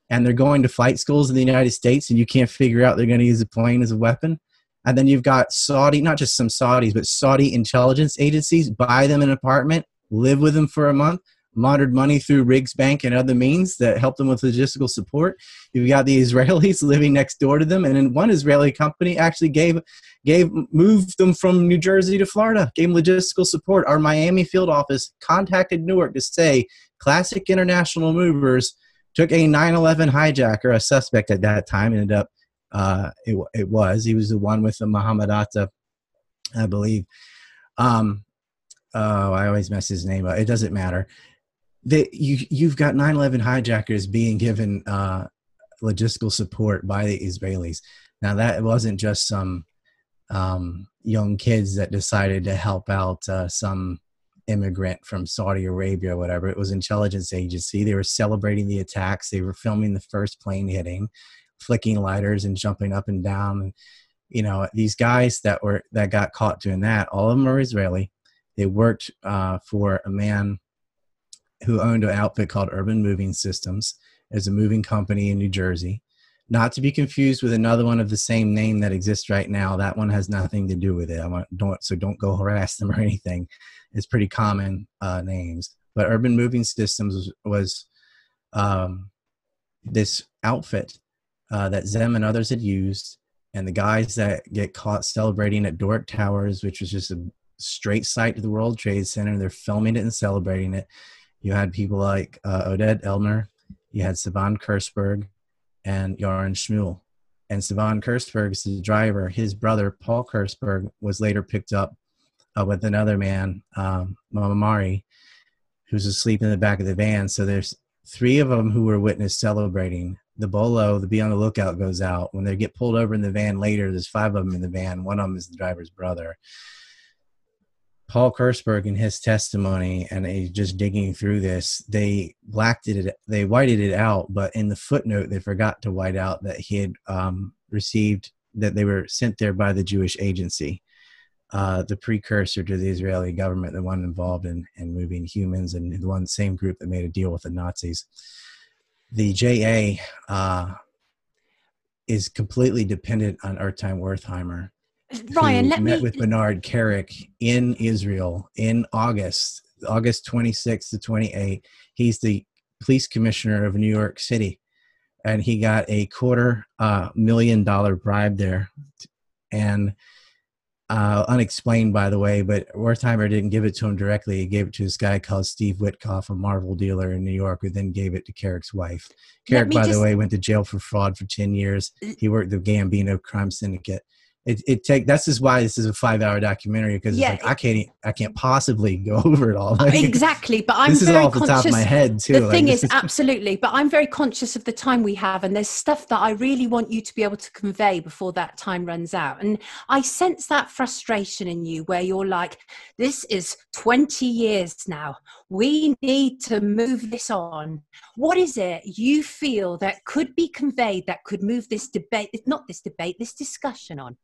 Speaker 2: And they're going to flight schools in the United States, and you can't figure out they're going to use a plane as a weapon. And then you've got Saudi, not just some Saudis, but Saudi intelligence agencies buy them an apartment, live with them for a month, laundered money through Riggs Bank and other means that help them with logistical support. You've got the Israelis living next door to them, and then one Israeli company actually gave gave moved them from New Jersey to Florida, gave logistical support. Our Miami field office contacted Newark to say Classic International Movers took a 9/11 hijacker, a suspect at that time, ended up uh, it, it was he was the one with the Muhammad Atta, I believe. Um, oh, I always mess his name up. It doesn't matter that you you've got 9/11 hijackers being given uh, logistical support by the Israelis. Now that wasn't just some um, young kids that decided to help out uh, some immigrant from Saudi Arabia or whatever. It was intelligence agency. They were celebrating the attacks. They were filming the first plane hitting, flicking lighters and jumping up and down. You know, these guys that were that got caught doing that, all of them are Israeli. They worked uh, for a man who owned an outfit called Urban Moving Systems as a moving company in New Jersey. Not to be confused with another one of the same name that exists right now. That one has nothing to do with it. I want don't so don't go harass them or anything. It's pretty common uh, names. But Urban Moving Systems was, was um, this outfit uh, that ZIM and others had used, and the guys that get caught celebrating at Dork Towers, which was just a straight sight to the World Trade Center, they're filming it and celebrating it you had people like uh, Oded Ellner, you had Sivan Kurzberg, and Yaron Shmuel. And Sivan Kurzberg is the driver. His brother, Paul Kurzberg, was later picked up uh, with another man, um, Mamamari, who's asleep in the back of the van. So there's three of them who were witnessed celebrating. The bolo, the be on the lookout, goes out. When they get pulled over in the van later, there's five of them in the van. One of them is the driver's brother. Paul Kurzberg in his testimony, and he's just digging through this, they blacked it, they whited it out, but in the footnote, they forgot to white out that he had um, received, that they were sent there by the Jewish agency, uh, the precursor to the Israeli government, the one involved in, in moving humans, and the one same group that made a deal with the Nazis. The JA uh, is completely dependent on Ertime Wertheimer
Speaker 1: Ryan, let
Speaker 2: met
Speaker 1: me
Speaker 2: with Bernard Kerik in Israel in August, August 26th to 28. He's the police commissioner of New York City, and he got a quarter uh, million dollar bribe there, and uh, unexplained by the way. But Wertheimer didn't give it to him directly. He gave it to this guy called Steve Witkoff, a Marvel dealer in New York, who then gave it to Kerik's wife. Carrick, by
Speaker 1: just-
Speaker 2: the way, went to jail for fraud for 10 years. He worked the Gambino crime syndicate it, it take that's just why this is a five hour documentary because
Speaker 1: Yeah,
Speaker 2: like I can't I can't possibly go over it all. Like,
Speaker 1: exactly but i'm
Speaker 2: this is
Speaker 1: very
Speaker 2: all off the top of my head too.
Speaker 1: the
Speaker 2: like,
Speaker 1: thing
Speaker 2: this
Speaker 1: is absolutely but i'm very conscious of the time we have and there's stuff that i really want you to be able to convey before that time runs out and i sense that frustration in you where you're like this is 20 years now we need to move this on what is it you feel that could be conveyed that could move this debate not this debate this discussion on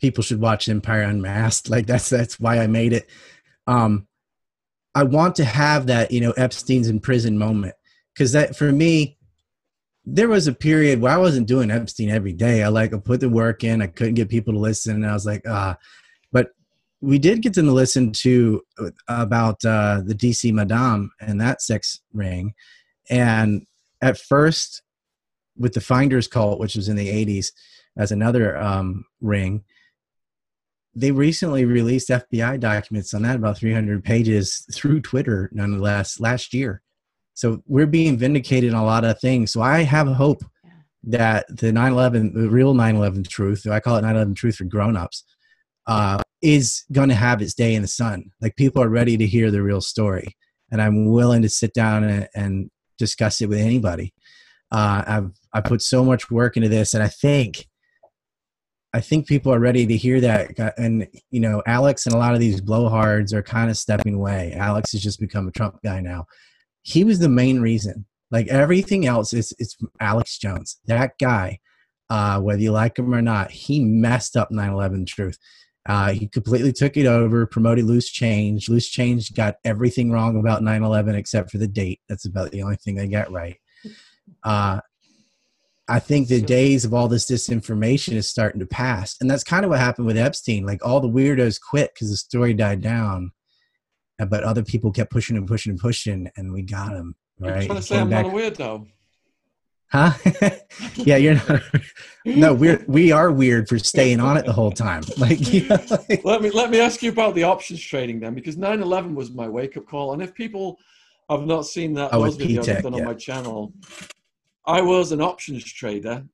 Speaker 2: people should watch Empire Unmasked. Like that's that's why I made it. Um, I want to have that you know Epstein's in prison moment because that for me, there was a period where I wasn't doing Epstein every day. I like I put the work in. I couldn't get people to listen, and I was like, ah. But we did get them to listen to uh, about uh, the DC Madame and that sex ring, and at first with the Finders cult, which was in the '80s, as another um, ring they recently released FBI documents on that, about 300 pages through Twitter, nonetheless, last year. So we're being vindicated on a lot of things. So I have hope that the 9 11, the real 9 11 truth, I call it 9 11 truth for grown ups, uh, is going to have its day in the sun. Like people are ready to hear the real story. And I'm willing to sit down and, and discuss it with anybody. Uh, I've I put so much work into this, and I think I think people are ready to hear that. And, you know, Alex and a lot of these blowhards are kind of stepping away. Alex has just become a Trump guy now. He was the main reason. Like everything else is it's Alex Jones. That guy, uh, whether you like him or not, he messed up 9 11 truth. Uh, he completely took it over, promoted loose change. Loose change got everything wrong about 9 11 except for the date. That's about the only thing they got right. Uh, I think the days of all this disinformation is starting to pass. And that's kind of what happened with Epstein. Like all the weirdos quit because the story died down, uh, but other people kept pushing and pushing and pushing, and we got him. Right?
Speaker 3: You're trying to say I'm back. not a weirdo.
Speaker 2: Huh? yeah, you're not. no, we're we are weird for staying on it the whole time. Like, you know, like,
Speaker 3: let me let me ask you about the options trading then, because 9/11 was my wake up call, and if people have not seen that oh, those videos I've done yeah. on my channel, I was an options trader,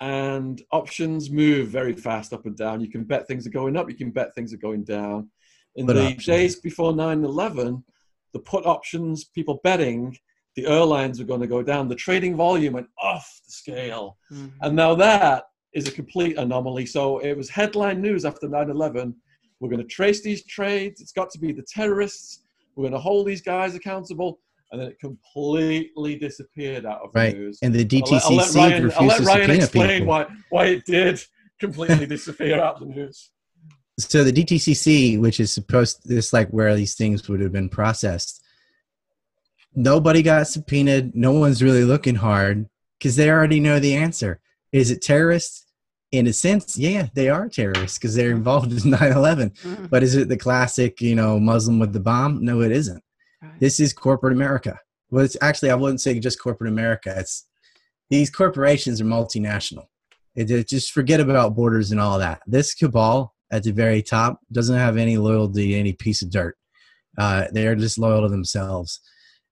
Speaker 3: and options move very fast up and down. You can bet things are going up, you can bet things are going down. In put the options. days before 9 11, the put options, people betting the airlines were going to go down. The trading volume went off the scale. Mm-hmm. And now that is a complete anomaly. So it was headline news after 9 11. We're going to trace these trades. It's got to be the terrorists. We're going to hold these guys accountable and then it completely disappeared out of
Speaker 2: right.
Speaker 3: the news.
Speaker 2: And the DTCC
Speaker 3: I'll let, I'll let Ryan, I'll let Ryan explain
Speaker 2: people.
Speaker 3: why why it did completely disappear out of the news.
Speaker 2: So the DTCC, which is supposed this like where these things would have been processed, nobody got subpoenaed. No one's really looking hard because they already know the answer. Is it terrorists? In a sense, yeah, they are terrorists because they're involved in 9/11. Mm-hmm. But is it the classic, you know, Muslim with the bomb? No, it isn't. This is corporate America. Well, it's actually, I wouldn't say just corporate America. It's these corporations are multinational. It, it, just forget about borders and all that. This cabal at the very top doesn't have any loyalty to any piece of dirt. Uh, they are just loyal to themselves,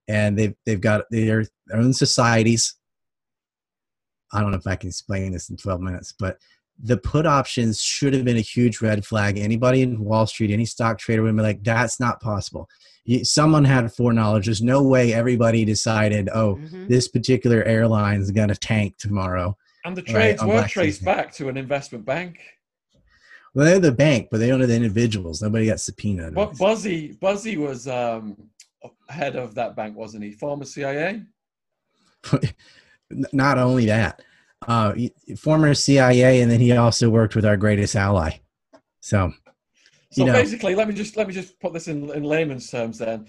Speaker 2: and they've they've got their, their own societies. I don't know if I can explain this in 12 minutes, but the put options should have been a huge red flag. Anybody in Wall Street, any stock trader would be like, that's not possible someone had foreknowledge. There's no way everybody decided, oh, mm-hmm. this particular airline is going to tank tomorrow.
Speaker 3: And the trades right, were traced back to an investment bank.
Speaker 2: Well, they're the bank, but they don't know the individuals. Nobody got subpoenaed.
Speaker 3: What Buzzy Buzzy was um, head of that bank, wasn't he? Former CIA.
Speaker 2: Not only that, uh, former CIA, and then he also worked with our greatest ally. So
Speaker 3: so you know, basically, let me just let me just put this in, in layman's terms. Then,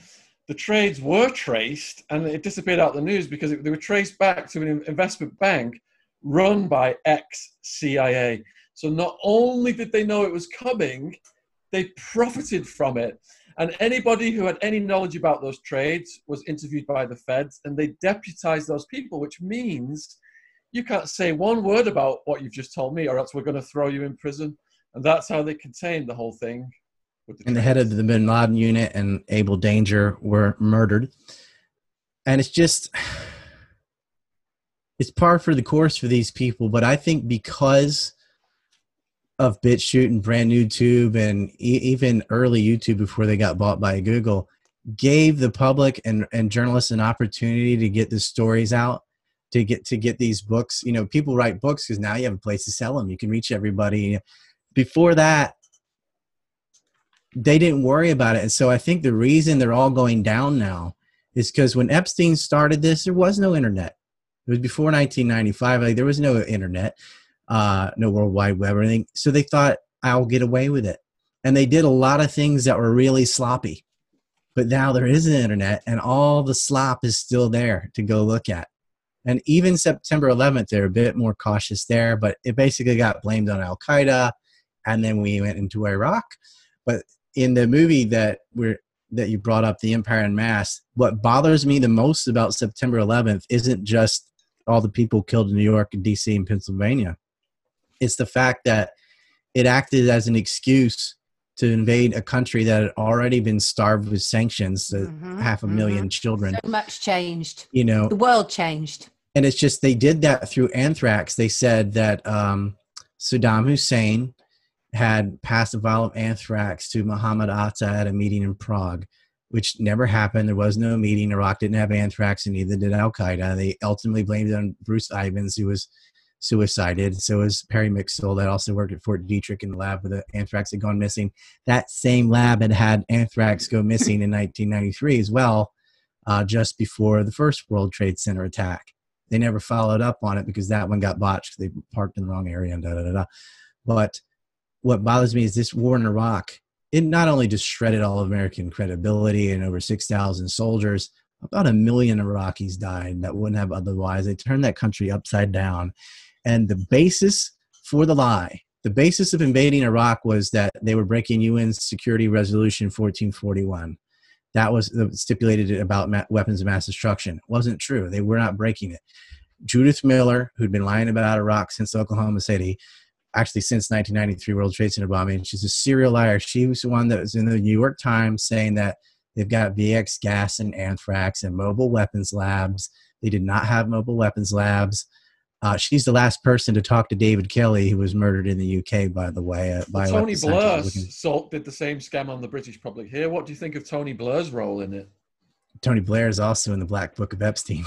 Speaker 3: the trades were traced, and it disappeared out the news because it, they were traced back to an investment bank run by ex CIA. So not only did they know it was coming, they profited from it. And anybody who had any knowledge about those trades was interviewed by the feds, and they deputized those people, which means you can't say one word about what you've just told me, or else we're going to throw you in prison and that's how they contained the whole thing.
Speaker 2: The and the head of the Bin Laden unit and Able Danger were murdered, and it's just it's par for the course for these people. But I think because of BitChute and brand new Tube and e- even early YouTube before they got bought by Google gave the public and, and journalists an opportunity to get the stories out to get to get these books you know people write books because now you have a place to sell them you can reach everybody before that they didn't worry about it. And so i think the reason they're all going down now is because when epstein started this there was no internet. It was before 1995 like there was no internet uh no world wide web or anything. So they thought i'll get away with it. And they did a lot of things that were really sloppy. But now there is an internet and all the slop is still there to go look at. And even september 11th they're a bit more cautious there but it basically got blamed on al-qaeda and then we went into iraq but in the movie that we're that you brought up the empire en Mass, what bothers me the most about september 11th isn't just all the people killed in new york and dc and pennsylvania it's the fact that it acted as an excuse to invade a country that had already been starved with sanctions, mm-hmm, half a 1000000 mm-hmm. children.
Speaker 1: So much changed.
Speaker 2: You know,
Speaker 1: the world changed.
Speaker 2: And it's just they did that through anthrax. They said that um, Saddam Hussein had passed a vial of anthrax to Muhammad Atta at a meeting in Prague, which never happened. There was no meeting. Iraq didn't have anthrax, and neither did Al Qaeda. They ultimately blamed it on Bruce Ivins, who was suicided. So was Perry Mikesell that also worked at Fort Detrick in the lab where the anthrax had gone missing. That same lab had had anthrax go missing in 1993 as well, uh, just before the first World Trade Center attack. They never followed up on it because that one got botched. They parked in the wrong area and da da da da. But what bothers me is this war in Iraq. It not only just shredded all American credibility and over 6,000 soldiers, about a million Iraqis died that wouldn't have otherwise. They turned that country upside down and the basis for the lie, the basis of invading Iraq was that they were breaking UN Security Resolution 1441. That was stipulated about weapons of mass destruction. It wasn't true. They were not breaking it. Judith Miller, who'd been lying about Iraq since Oklahoma City, actually since 1993 World Trade Center bombing, she's a serial liar. She was the one that was in the New York Times saying that they've got VX gas and anthrax and mobile weapons labs. They did not have mobile weapons labs. Uh, she's the last person to talk to David Kelly, who was murdered in the UK, by the way. Uh, by
Speaker 3: Tony Blair Salt did the same scam on the British public here. What do you think of Tony Blair's role in it?
Speaker 2: Tony Blair is also in the Black Book of Epstein.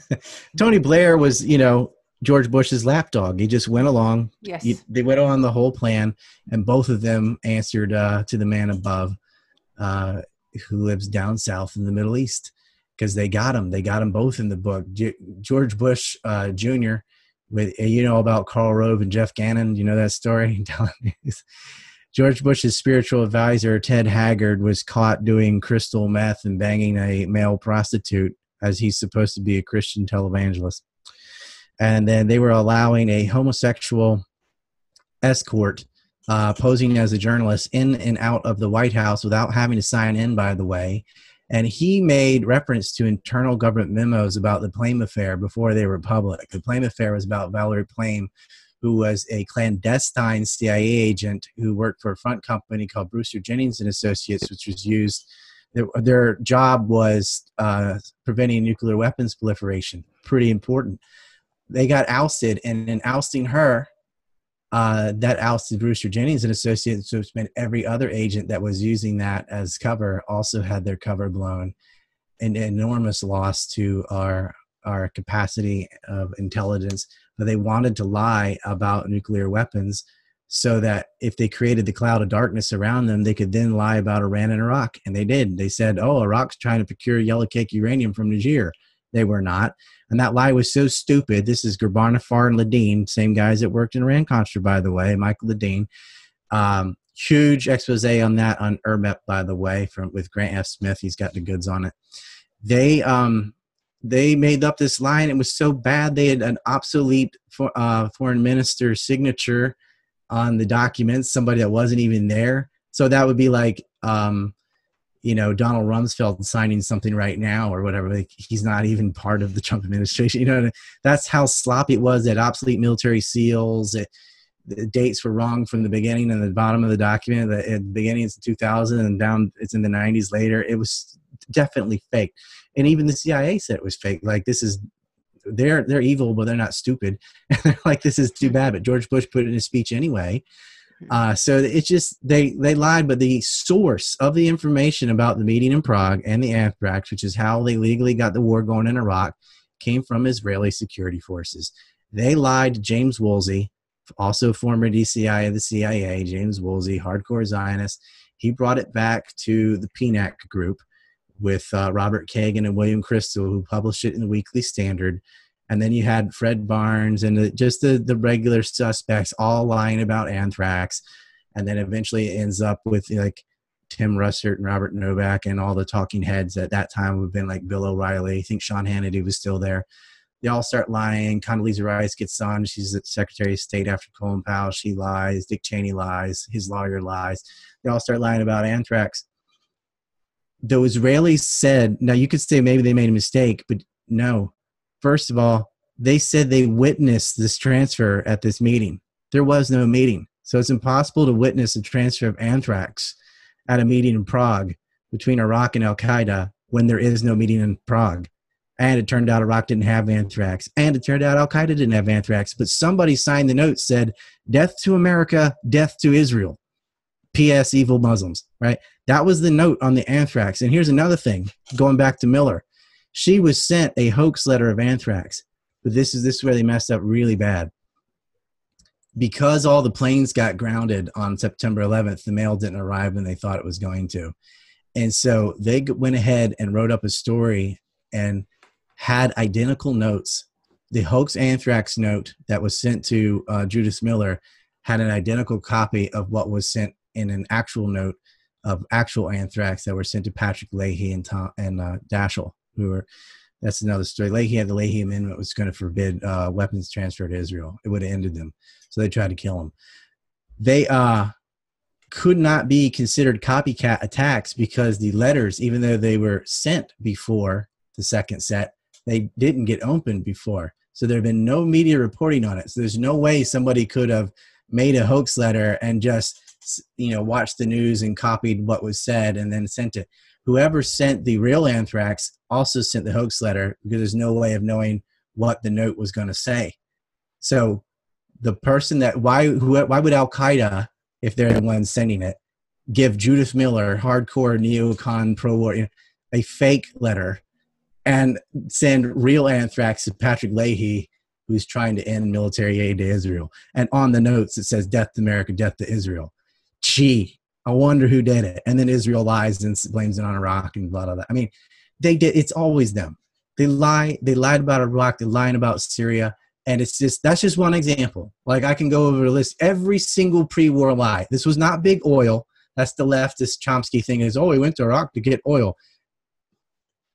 Speaker 2: Tony Blair was, you know, George Bush's lapdog. He just went along.
Speaker 1: Yes.
Speaker 2: He, they went on the whole plan, and both of them answered uh, to the man above, uh, who lives down south in the Middle East because they got him. They got them both in the book. G- George Bush uh, Jr. with you know about Karl Rove and Jeff Gannon. You know that story. George Bush's spiritual advisor Ted Haggard was caught doing crystal meth and banging a male prostitute as he's supposed to be a Christian televangelist. And then they were allowing a homosexual escort uh, posing as a journalist in and out of the White House without having to sign in, by the way and he made reference to internal government memos about the Plame affair before they were public. The Plame affair was about Valerie Plame, who was a clandestine CIA agent who worked for a front company called Brewster Jennings and Associates, which was used. Their, their job was uh, preventing nuclear weapons proliferation. Pretty important. They got ousted, and in ousting her, uh, that ousted Brewster Jennings and which meant every other agent that was using that as cover also had their cover blown. An enormous loss to our our capacity of intelligence. But they wanted to lie about nuclear weapons so that if they created the cloud of darkness around them, they could then lie about Iran and Iraq. And they did. They said, oh, Iraq's trying to procure yellow cake uranium from Niger. They were not. And that lie was so stupid. This is Ghorbanifar and Ledeen, same guys that worked in Iran Contra, by the way, Michael Ledeen. Um, huge expose on that on IRmep, by the way, from with Grant F. Smith. He's got the goods on it. They um, they made up this line. It was so bad they had an obsolete for, uh, foreign minister signature on the documents. Somebody that wasn't even there. So that would be like um, you know Donald Rumsfeld signing something right now or whatever. Like he's not even part of the Trump administration. You know, that's how sloppy it was. That obsolete military seals. It, the dates were wrong from the beginning and the bottom of the document. The, at the beginning it's 2000 and down it's in the 90s later. It was definitely fake, and even the CIA said it was fake. Like this is they're they're evil, but they're not stupid. And they're like this is too bad. But George Bush put it in his speech anyway. Uh, so it's just they they lied, but the source of the information about the meeting in Prague and the anthrax, which is how they legally got the war going in Iraq, came from Israeli security forces. They lied to James Woolsey, also former DCI of the CIA, James Woolsey, hardcore Zionist. He brought it back to the PNAC group with uh, Robert Kagan and William Kristol, who published it in the Weekly Standard and then you had Fred Barnes and the, just the, the regular suspects all lying about anthrax. And then eventually it ends up with like Tim Russert and Robert Novak and all the talking heads at that time would have been like Bill O'Reilly. I think Sean Hannity was still there. They all start lying. Condoleezza Rice gets on. She's the Secretary of State after Colin Powell. She lies. Dick Cheney lies. His lawyer lies. They all start lying about anthrax. The Israelis said, now you could say maybe they made a mistake, but no, First of all, they said they witnessed this transfer at this meeting. There was no meeting. So it's impossible to witness a transfer of anthrax at a meeting in Prague between Iraq and Al Qaeda when there is no meeting in Prague. And it turned out Iraq didn't have anthrax. And it turned out Al Qaeda didn't have anthrax. But somebody signed the note said, Death to America, death to Israel. P.S. Evil Muslims, right? That was the note on the anthrax. And here's another thing going back to Miller. She was sent a hoax letter of anthrax, but this is this is where they messed up really bad. Because all the planes got grounded on September 11th, the mail didn't arrive when they thought it was going to. And so they went ahead and wrote up a story and had identical notes. The hoax anthrax note that was sent to uh, Judith Miller had an identical copy of what was sent in an actual note of actual anthrax that were sent to Patrick Leahy and Tom and uh, Daschle who were that's another story. Leahy had the Leahy Amendment was going to forbid uh, weapons transfer to Israel. It would have ended them. So they tried to kill him. They uh, could not be considered copycat attacks because the letters, even though they were sent before the second set, they didn't get opened before. So there have been no media reporting on it. So there's no way somebody could have made a hoax letter and just you know watched the news and copied what was said and then sent it whoever sent the real anthrax also sent the hoax letter because there's no way of knowing what the note was going to say. So the person that why who, why would Al Qaeda, if they're the ones sending it, give Judith Miller, hardcore neocon pro war, you know, a fake letter, and send real anthrax to Patrick Leahy, who's trying to end military aid to Israel. And on the notes it says "Death to America, Death to Israel." Gee, I wonder who did it. And then Israel lies and blames it on Iraq and blah, blah, blah. I mean, they did, it's always them. They lie, they lied about Iraq, they're lying about Syria. And it's just, that's just one example. Like I can go over the list, every single pre war lie. This was not big oil. That's the leftist Chomsky thing is, oh, we went to Iraq to get oil.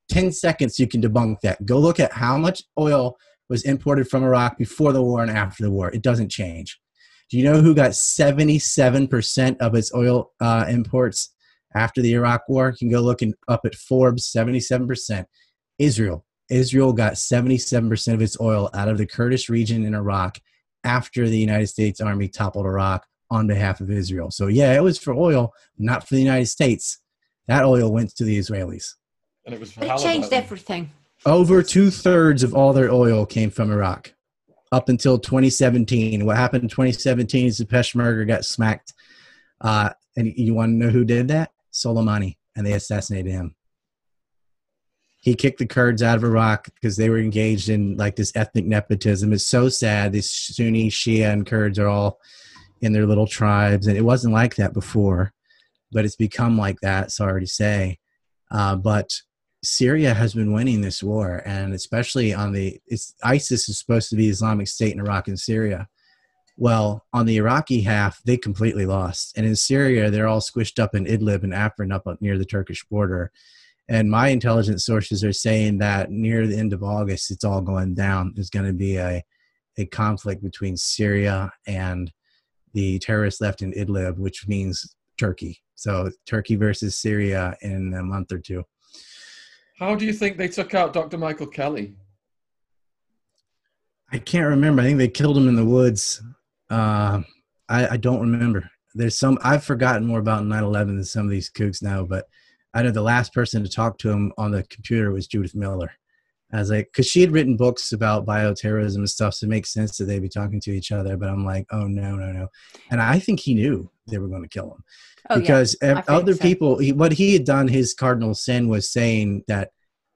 Speaker 2: 10 seconds, you can debunk that. Go look at how much oil was imported from Iraq before the war and after the war. It doesn't change. Do you know who got 77% of its oil uh, imports after the Iraq War? You can go look in, up at Forbes, 77%. Israel. Israel got 77% of its oil out of the Kurdish region in Iraq after the United States Army toppled Iraq on behalf of Israel. So, yeah, it was for oil, not for the United States. That oil went to the Israelis.
Speaker 1: And it was It changed everything.
Speaker 2: Over two thirds of all their oil came from Iraq up until 2017. What happened in 2017 is the Peshmerga got smacked. Uh, and you want to know who did that? Soleimani, and they assassinated him. He kicked the Kurds out of Iraq because they were engaged in like this ethnic nepotism. It's so sad. These Sunni, Shia, and Kurds are all in their little tribes, and it wasn't like that before, but it's become like that. Sorry to say, uh, but Syria has been winning this war, and especially on the ISIS is supposed to be Islamic State in Iraq and Syria. Well, on the Iraqi half, they completely lost, and in Syria, they're all squished up in Idlib and Afrin, up near the Turkish border. And my intelligence sources are saying that near the end of August, it's all going down. There's going to be a a conflict between Syria and the terrorists left in Idlib, which means Turkey. So Turkey versus Syria in a month or two.
Speaker 3: How do you think they took out Dr. Michael Kelly?
Speaker 2: I can't remember. I think they killed him in the woods. Uh, I, I, don't remember. There's some. I've forgotten more about 9/11 than some of these kooks now. But I know the last person to talk to him on the computer was Judith Miller, as like because she had written books about bioterrorism and stuff, so it makes sense that they'd be talking to each other. But I'm like, oh no, no, no, and I think he knew they were going to kill him
Speaker 1: Oh,
Speaker 2: because
Speaker 1: I
Speaker 2: ev-
Speaker 1: think
Speaker 2: other
Speaker 1: so.
Speaker 2: people, he, what he had done, his cardinal sin was saying that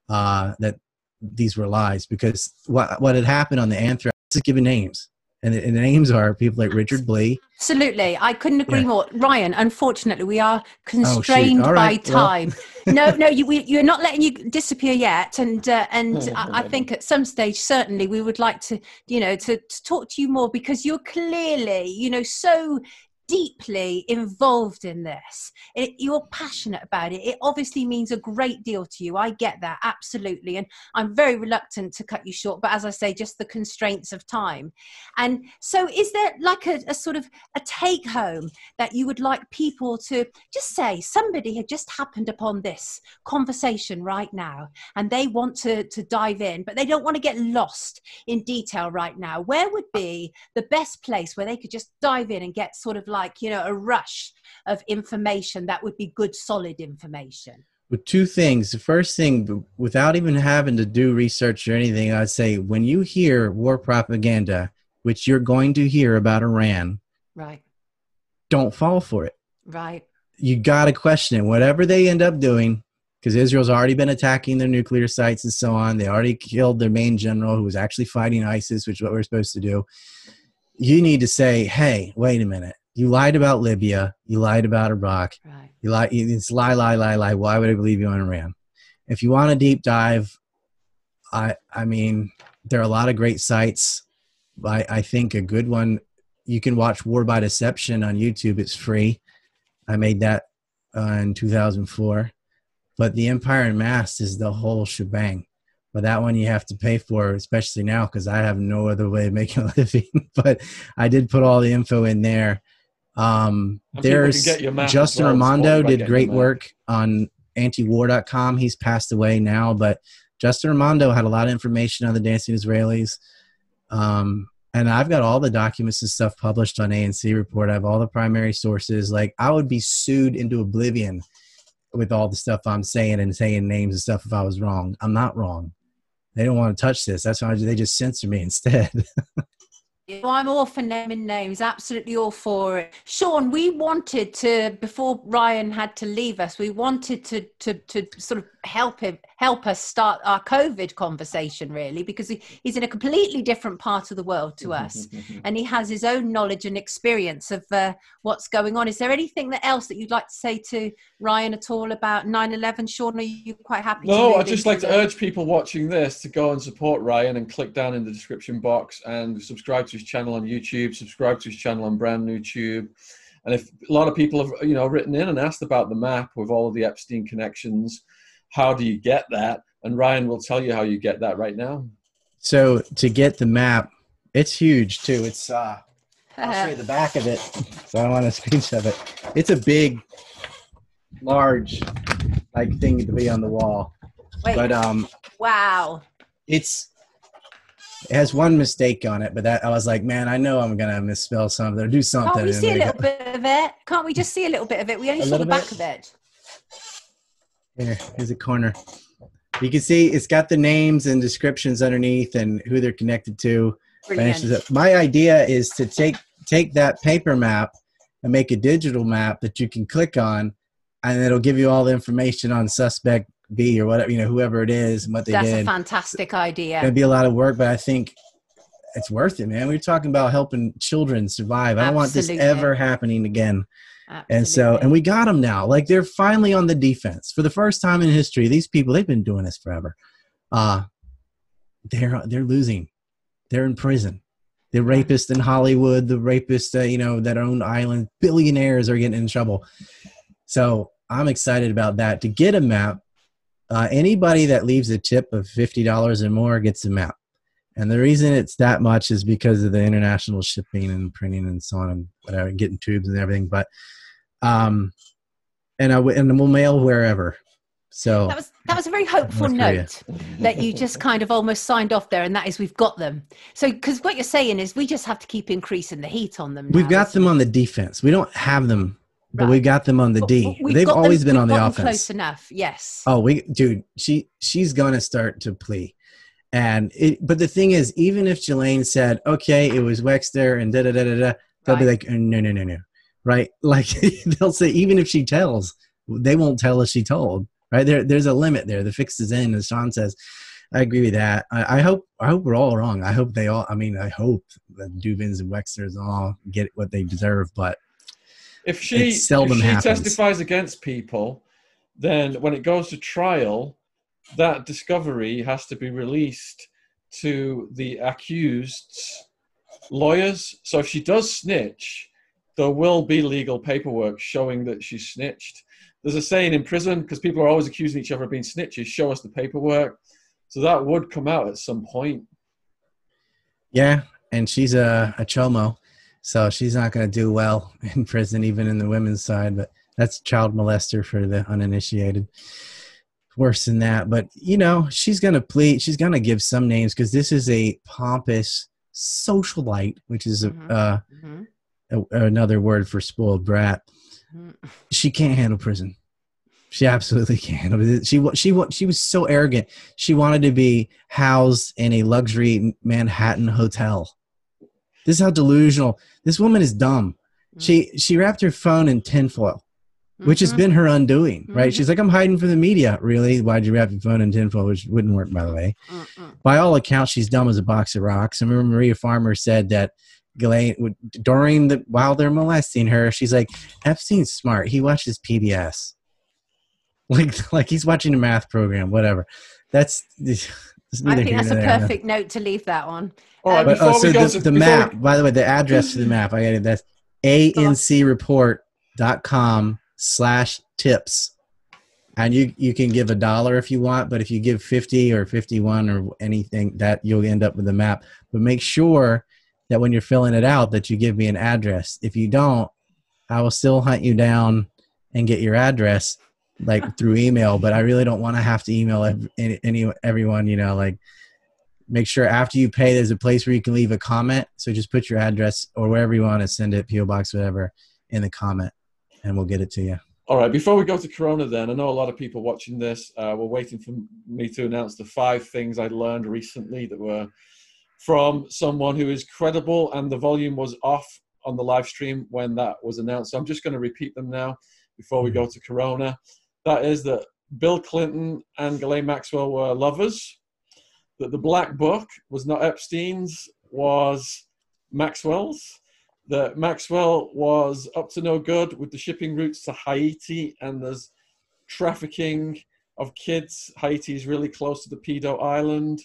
Speaker 2: uh, that these were lies because what what had happened on the anthrax is giving names, and the, and the names are people like Richard Blee.
Speaker 1: Absolutely, I couldn't agree
Speaker 2: Yeah. Oh,
Speaker 1: more. Ryan, unfortunately, we are constrained
Speaker 2: All right,
Speaker 1: by
Speaker 2: well.
Speaker 1: time. no, no, you, we, you're not letting you disappear yet. And uh, and I, I think at some stage, certainly, we would like to, you know, to, to talk to you more because you're clearly, you know, so deeply involved in this. It, you're passionate about it. It obviously means a great deal to you. I get that absolutely, and I'm very reluctant to cut you short. But as I say, just the constraints of time. And so, is there like a, a sort of a take home that you would like people to just say somebody had just happened upon this conversation right now and they want to, to dive in, but they don't want to get lost in detail right now? Where would be the best place where they could just dive in and get sort of like, you know, a rush of information that would be good, solid information?
Speaker 2: with two things. The first thing, without even having to do research or anything, I'd say when you hear war propaganda, which you're going to hear about Iran,
Speaker 1: Right,
Speaker 2: don't fall for it.
Speaker 1: right,
Speaker 2: You got to question it. Whatever they end up doing, because Israel's already been attacking their nuclear sites and so on. They already killed their main general who was actually fighting ISIS, which is what we're supposed to do. You need to say, hey, wait a minute. You lied about Libya. You lied about Iraq.
Speaker 1: right.
Speaker 2: You lie. It's lie, lie, lie, lie. Why would I believe you on Iran? If you want a deep dive, I I mean, there are a lot of great sites. I I think a good one. You can watch War by Deception on YouTube. It's free. I made that uh, in 2004. But the Empire Unmasked is the whole shebang. But that one you have to pay for, especially now because I have no other way of making a living. but I did put all the info in there. Um,
Speaker 3: And people can
Speaker 2: there's
Speaker 3: get your map as
Speaker 2: Justin
Speaker 3: well, Raimondo
Speaker 2: did great work on antiwar.com. He's passed away now, but Justin Raimondo had a lot of information on the Dancing Israelis. Um, and I've got all the documents and stuff published on ANC Report. I have all the primary sources. Like I would be sued into oblivion with all the stuff I'm saying and saying names and stuff if I was wrong. I'm not wrong. They don't want to touch this. That's why they just censor me instead.
Speaker 1: I'm all for naming names, absolutely all for it. Sean, we wanted to before Ryan had to leave us, we wanted to to to sort of help him help us start our COVID conversation really, because he, he's in a completely different part of the world to us, and he has his own knowledge and experience of uh, what's going on. Is there anything that else that you'd like to say to Ryan at all about 9/11? Sean, are you quite happy?
Speaker 3: No, I'd just like to urge people watching this to go and support Ryan and click down in the description box and subscribe to his channel on YouTube, subscribe to his channel on Brand New Tube. And if a lot of people have, you know, written in and asked about the map with all of the Epstein connections, how do you get that? And Ryan will tell you how you get that right now.
Speaker 2: so to get the map, it's huge too. It's uh I'll show you the back of it. So I want a screenshot of it. It's a big, large, like thing to be on the wall.
Speaker 1: Wait,
Speaker 2: But um,
Speaker 1: wow.
Speaker 2: it's it has one mistake on it. But that I was like, man, I know I'm gonna misspell something or do something.
Speaker 1: Can't we see a little bit of it? Can't we just see a little bit of it? We only
Speaker 2: A
Speaker 1: saw the
Speaker 2: little
Speaker 1: back of it.
Speaker 2: go- Here, here's a corner. You can see it's got the names and descriptions underneath and who they're connected to. My idea is to take take that paper map and make a digital map that you can click on, and it'll give you all the information on suspect B or whatever you know whoever it is and what they
Speaker 1: That's
Speaker 2: did.
Speaker 1: a fantastic idea.
Speaker 2: It'll be a lot of work, but I think it's worth it, man. We're talking about helping children survive. I don't want this ever happening again. And so, and we got them now. Like they're finally on the defense for the first time in history. These people, they've been doing this forever. Uh they're they're losing. They're in prison. The rapists in Hollywood, the rapists, uh, you know, that own island, billionaires are getting in trouble. So I'm excited about that. To get a map, uh, anybody that leaves a tip of fifty dollars or more gets a map. And the reason it's that much is because of the international shipping and printing and so on and whatever, getting tubes and everything. But um, and I w- and we'll mail wherever. So
Speaker 1: that was that was a very hopeful note that you just kind of almost signed off there, and that is we've got them. So because what you're saying is we just have to keep increasing the heat on them.
Speaker 2: we've got them on the defense. We don't have them, but
Speaker 1: Right.
Speaker 2: we've got them on the D.
Speaker 1: we've
Speaker 2: They've
Speaker 1: got them-
Speaker 2: always been on the offense.
Speaker 1: Close enough, yes.
Speaker 2: Oh, we dude, she she's gonna start to plea. And it, but the thing is, even if Ghislaine said, "Okay, it was Wexner," and da da da da da, they'll be
Speaker 1: Right.
Speaker 2: like, uh, "No, no, no, no," right? Like they'll say, even if she tells, they won't tell us she told, right? There, there's a limit there. The fix is in, as Sean says. I agree with that. I, I hope, I hope we're all wrong. I hope they all. I mean, I hope that Dubins and Wexners all get what they deserve, but
Speaker 3: If she, if she
Speaker 2: happens.
Speaker 3: testifies against people, then when it goes to trial, that discovery has to be released to the accused's lawyers. So if she does snitch, there will be legal paperwork showing that she snitched. There's a saying in prison because people are always accusing each other of being snitches. Show us the paperwork. So that would come out at some point.
Speaker 2: Yeah, and she's a, a chomo, so she's not going to do well in prison, even in the women's side. But that's child molester for the uninitiated. Worse than that, but you know she's going to plead. She's going to give some names because this is a pompous socialite, which is a,
Speaker 1: Mhm.
Speaker 2: uh,
Speaker 1: Mhm.
Speaker 2: a, another word for spoiled brat.
Speaker 1: Mhm.
Speaker 2: She can't handle prison. She absolutely can't. She she she was so arrogant. She wanted to be housed in a luxury Manhattan hotel. This is how delusional. This woman is dumb. She she wrapped her phone in tinfoil, which has
Speaker 1: Mhm.
Speaker 2: been her undoing. Right?
Speaker 1: Mhm.
Speaker 2: She's like, I'm hiding from the media. Really? Why'd you wrap your phone in tinfoil? Which wouldn't work, by the way. By all accounts, she's dumb as a box of rocks. I remember Maria Farmer said that Ghislaine during the while they're molesting her, she's like, Epstein's smart. He watches PBS. Like like he's watching a math program, whatever. That's
Speaker 1: I think that's a
Speaker 2: there.
Speaker 1: perfect note to leave that on.
Speaker 3: All right,
Speaker 1: Um,
Speaker 2: But
Speaker 3: before
Speaker 2: oh,
Speaker 3: we
Speaker 2: so
Speaker 3: go
Speaker 2: the,
Speaker 3: to
Speaker 2: the map,
Speaker 3: we-
Speaker 2: by the way, the address to the map, I got it. That's ancreport.com slash tips. And you, you can give a dollar if you want, but if you give 50 or 51 or anything, that you'll end up with a map. But make sure that when you're filling it out, that you give me an address. If you don't, I will still hunt you down and get your address like through email. But I really don't want to have to email any, any everyone. You know, like make sure after you pay, there's a place where you can leave a comment. So just put your address or wherever you want to send it, PO box, whatever, in the comment, and we'll get it to you.
Speaker 3: All right, before we go to Corona, then, I know a lot of people watching this uh, were waiting for me to announce the five things I learned recently that were from someone who is credible, and the volume was off on the live stream when that was announced. So I'm just going to repeat them now before we go to Corona. That is that Bill Clinton and Ghislaine Maxwell were lovers, that the Black Book was not Epstein's, was Maxwell's that Maxwell was up to no good with the shipping routes to Haiti, and there's trafficking of kids. Haiti is really close to the pedo island.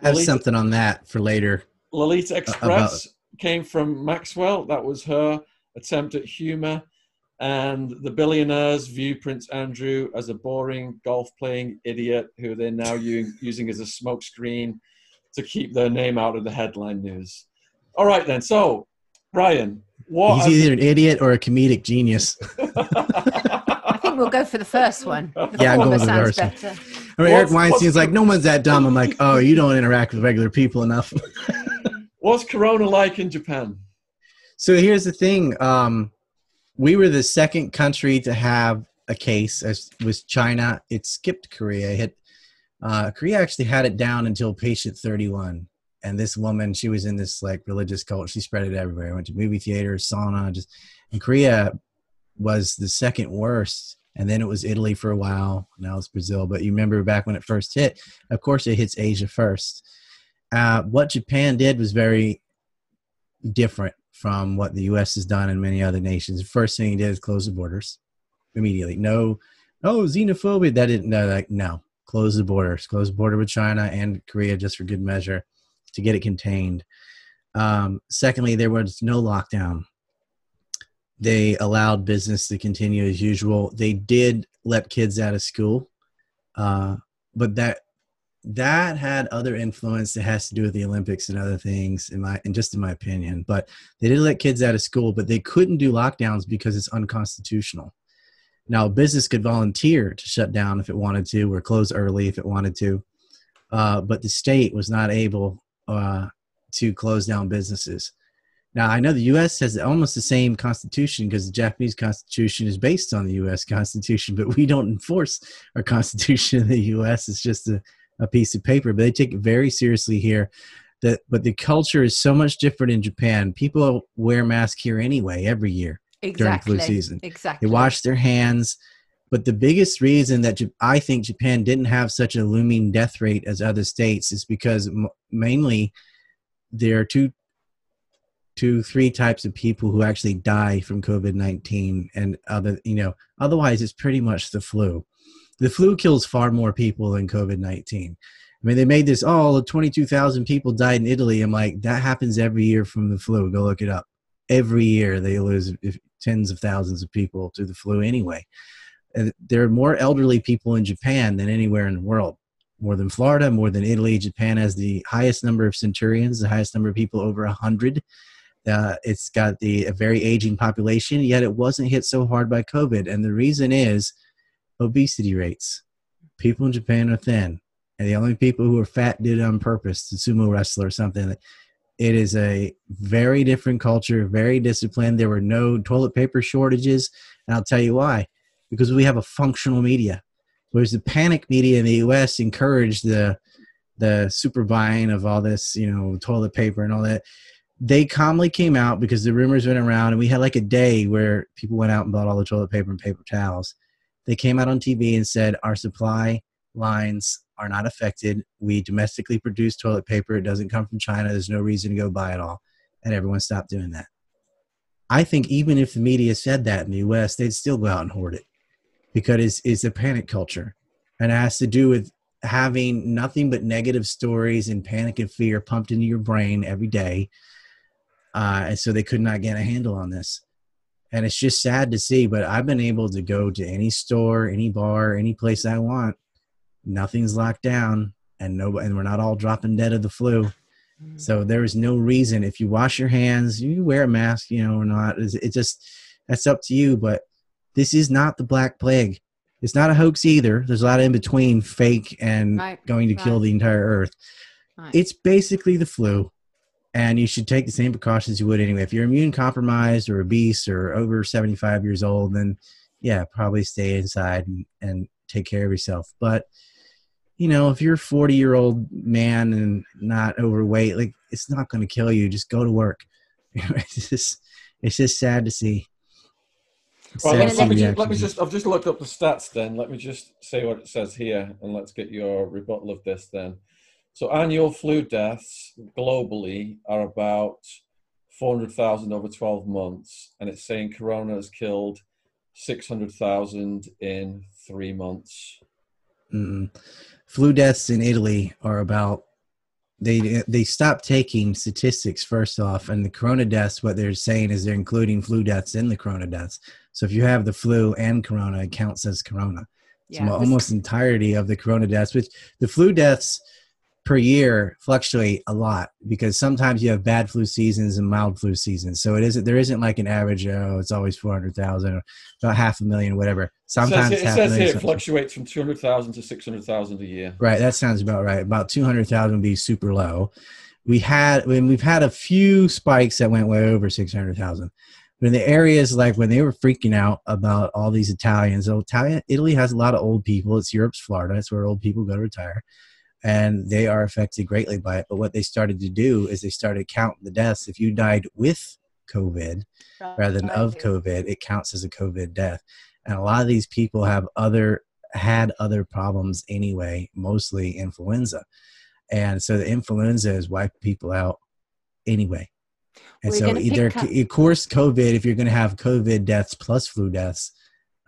Speaker 2: I have
Speaker 3: Lolita-
Speaker 2: something on that for later.
Speaker 3: Lolita Express came from Maxwell. That was her attempt at humor. And the billionaires view Prince Andrew as a boring golf playing idiot who they're now u- using as a smokescreen to keep their name out of the headline news. All right, then. So, Ryan, what.
Speaker 2: He's either an idiot or a comedic genius.
Speaker 1: I think we'll go for the first one. The
Speaker 2: Yeah, I'm going with the first one.
Speaker 1: better.
Speaker 2: Or Eric
Speaker 3: What's-
Speaker 2: Weinstein's like, no one's that dumb. I'm like, oh, you don't interact with regular people enough.
Speaker 3: What's Corona like in Japan?
Speaker 2: So here's the thing. Um, we were the second country to have a case. As was China. It skipped Korea. It uh, Korea actually had it down until patient 31. And this woman, she was in this like religious cult. She spread it everywhere. Went to movie theaters, sauna. Just and Korea was the second worst. And then it was Italy for a while. Now it's Brazil. But you remember back when it first hit. Of course, it hits Asia first. Uh, what Japan did was very different from what the U.S. has done and many other nations. The first thing he did is close the borders immediately. No, oh xenophobia. That didn't. No, like no. Close the borders. Close the border with China and Korea just for good measure to get it contained. Um, secondly, there was no lockdown. They allowed business to continue as usual. They did let kids out of school, uh, but that that had other influence that has to do with the Olympics and other things in my and just in my opinion. But they did let kids out of school, but they couldn't do lockdowns because it's unconstitutional. Now, a business could volunteer to shut down if it wanted to, or close early if it wanted to, uh, but the state was not able uh, to close down businesses. Now, I know the U.S. has almost the same constitution because the Japanese constitution is based on the U.S. constitution, but we don't enforce our constitution in the U.S. It's just a a piece of paper, but they take it very seriously here. That, but the culture is so much different in Japan. People wear masks here anyway every year
Speaker 1: exactly.
Speaker 2: during flu season.
Speaker 1: Exactly.
Speaker 2: They wash their hands. But the biggest reason that I think Japan didn't have such a looming death rate as other states is because mainly there are two, two, three types of people who actually die from COVID nineteen, and other, you know, otherwise it's pretty much the flu. The flu kills far more people than COVID nineteen. I mean, they made this, all oh, 22,000 people died in Italy. I'm like, that happens every year from the flu. Go look it up. Every year they lose tens of thousands of people to the flu anyway. There are more elderly people in Japan than anywhere in the world. More than Florida, more than Italy. Japan has the highest number of centurions, the highest number of people over 100. Uh, it's got the a very aging population, yet it wasn't hit so hard by COVID. And the reason is obesity rates. People in Japan are thin and the only people who are fat did it on purpose the sumo wrestler or something. It is a very different culture very disciplined. There were no toilet paper shortages and i'll tell you why. Because we have a functional media. Whereas the panic media in the us encouraged the the super buying of all this you know toilet paper and all that. They calmly came out because the rumors went around and we had like a day where people went out and bought all the toilet paper and paper towels they came out on tv and said our supply lines are not affected. We domestically produce toilet paper. It doesn't come from China. There's no reason to go buy it all. And everyone stopped doing that. I think even if the media said that in the US, they'd still go out and hoard it because it's, it's a panic culture. And it has to do with having nothing but negative stories and panic and fear pumped into your brain every day. Uh, and so they could not get a handle on this. And it's just sad to see, but I've been able to go to any store, any bar, any place I want nothing's locked down and no and we're not all dropping dead of the flu mm. so there is no reason if you wash your hands you wear a mask you know or not it just that's up to you but this is not the black plague it's not a hoax either there's a lot in between fake and right. going to right. kill the entire earth right. it's basically the flu and you should take the same precautions you would anyway if you're immune compromised or obese or over 75 years old then yeah probably stay inside and, and take care of yourself but you know, if you're a 40 year old man and not overweight, like it's not going to kill you. Just go to work. it's just, it's just sad to see.
Speaker 3: Well, let, let, me just, let me just, I've just looked up the stats then. Let me just say what it says here and let's get your rebuttal of this then. So annual flu deaths globally are about 400,000 over 12 months. And it's saying Corona has killed 600,000 in three months.
Speaker 2: Mm-hmm flu deaths in Italy are about they they stopped taking statistics first off, and the corona deaths. What they're saying is they're including flu deaths in the corona deaths. So if you have the flu and corona, it counts as corona. Yeah, so almost entirety of the corona deaths, which the flu deaths per year fluctuate a lot because sometimes you have bad flu seasons and mild flu seasons. So it isn't there isn't like an average. Oh, it's always four hundred thousand or about half a million, whatever. Sometimes
Speaker 3: it says, it says here it fluctuates from two hundred thousand to six hundred thousand a year.
Speaker 2: Right, that sounds about right. About two hundred thousand would be super low. We had when we've had a few spikes that went way over six hundred thousand. But in the areas like when they were freaking out about all these Italians, Italian Italy has a lot of old people. It's Europe's Florida. It's where old people go to retire and they are affected greatly by it. But what they started to do is they started counting the deaths. If you died with COVID rather than of COVID, it counts as a COVID death. And a lot of these people have other had other problems anyway, mostly influenza. And so the influenza has wiped people out anyway. And so either, of course, COVID, if you're going to have COVID deaths plus flu deaths,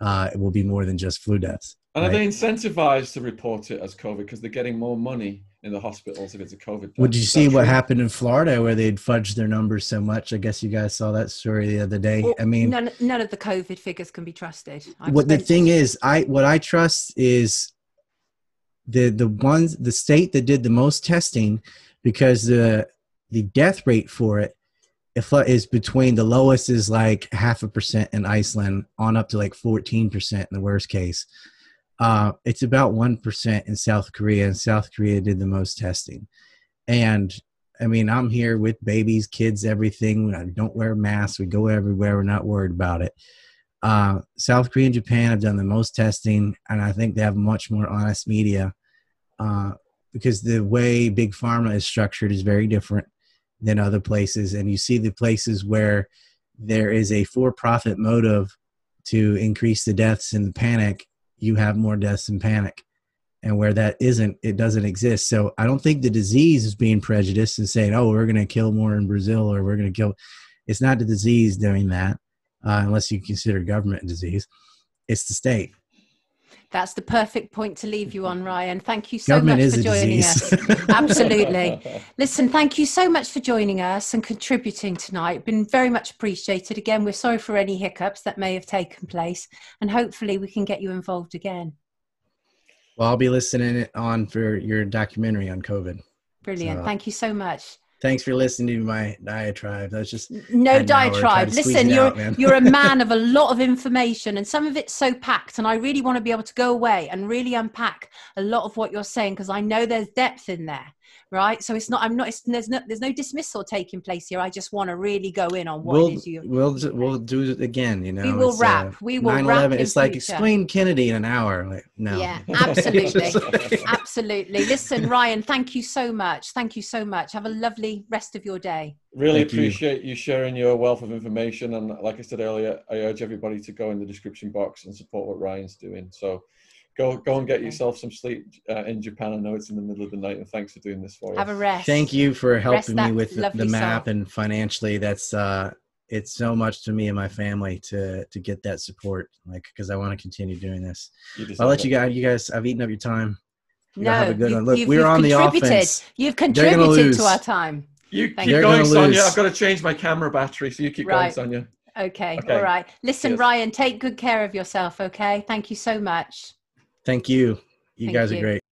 Speaker 2: uh, it will be more than just flu deaths.
Speaker 3: And right. are they incentivized to report it as COVID because they're getting more money in the hospitals if it's a COVID?
Speaker 2: Would you see what happened in Florida where they'd fudged their numbers so much? I guess you guys saw that story the other day. Well, I mean,
Speaker 1: none, none of the COVID figures can be trusted.
Speaker 2: I've what the thing is, I what I trust is the the ones the state that did the most testing because the the death rate for it is between the lowest is like half a percent in Iceland on up to like 14% in the worst case. Uh, it's about 1% in South Korea, and South Korea did the most testing. And I mean, I'm here with babies, kids, everything. I don't wear masks. We go everywhere. We're not worried about it. Uh, South Korea and Japan have done the most testing, and I think they have much more honest media. Uh, because the way big pharma is structured is very different than other places and you see the places where there is a for-profit motive to increase the deaths and the panic you have more deaths and panic. And where that isn't it doesn't exist. So i don't think the disease is being prejudiced and saying oh we're going to kill more in brazil or we're going to kill it's not the disease doing that uh, unless you consider government disease. It's the state
Speaker 1: That's the perfect point to leave you on, Ryan. Thank you so
Speaker 2: government
Speaker 1: much for joining
Speaker 2: disease
Speaker 1: us. Absolutely. Listen, thank you so much for joining us and contributing tonight. Been very much appreciated. Again, we're sorry for any hiccups that may have taken place, and hopefully we can get you involved again.
Speaker 2: well i'll be listening on for your documentary on covid
Speaker 1: Brilliant.
Speaker 2: So-
Speaker 1: Thank you so much.
Speaker 2: Thanks for listening to my diatribe that's just
Speaker 1: No
Speaker 2: An hour, try
Speaker 1: diatribe. Listen, you're
Speaker 2: out,
Speaker 1: you're a man of a lot of information, and some of it's so packed. And I really want to be able to go away and really unpack a lot of what you're saying because I know there's depth in there, right? So it's not. I'm not. It's, there's no. There's no dismissal taking place here. I just want to really go in on what
Speaker 2: we'll,
Speaker 1: it is you.
Speaker 2: we'll we'll do it again you know
Speaker 1: We will
Speaker 2: It's,
Speaker 1: wrap. Uh, we will wrap
Speaker 2: 9/11
Speaker 1: in
Speaker 2: it's like explain kennedy in an hour like no
Speaker 1: Yeah, absolutely. Absolutely. Listen, Ryan, thank you so much. Thank you so much. Have a lovely rest of your day.
Speaker 3: Really
Speaker 2: Thank you.
Speaker 3: appreciate you. sharing your wealth of information. And like I said earlier, I urge everybody to go in the description box and support what Ryan's doing. So go go and get yourself some sleep uh, in Japan. I know it's in the middle of the night, and thanks for doing this for us.
Speaker 1: Have a rest.
Speaker 2: thank you for helping me with the, the map
Speaker 1: soul.
Speaker 2: and financially that's uh it's so much to me and my family to to get that support like because i want to continue doing this i'll let
Speaker 3: it.
Speaker 2: you guys you guys i've eaten up your time You
Speaker 1: No,
Speaker 2: have a good
Speaker 1: you-
Speaker 2: one. Look,
Speaker 1: you've-
Speaker 2: we're
Speaker 1: you've
Speaker 2: on the offense.
Speaker 1: You've
Speaker 2: gonna
Speaker 1: contributed
Speaker 2: lose.
Speaker 1: to our time.
Speaker 3: You
Speaker 1: Thank
Speaker 3: keep
Speaker 1: you.
Speaker 2: They're
Speaker 3: going,
Speaker 2: gonna
Speaker 3: Sonia. I've got to change my camera battery, so you keep
Speaker 1: Right.
Speaker 3: going, Sonia.
Speaker 1: Okay,
Speaker 3: Okay.
Speaker 1: all right. Listen,
Speaker 3: Cheers.
Speaker 1: Ryan, take good care of yourself, okay? Thank you so much.
Speaker 2: Thank you you
Speaker 1: Thank
Speaker 2: guys
Speaker 1: you.
Speaker 2: are great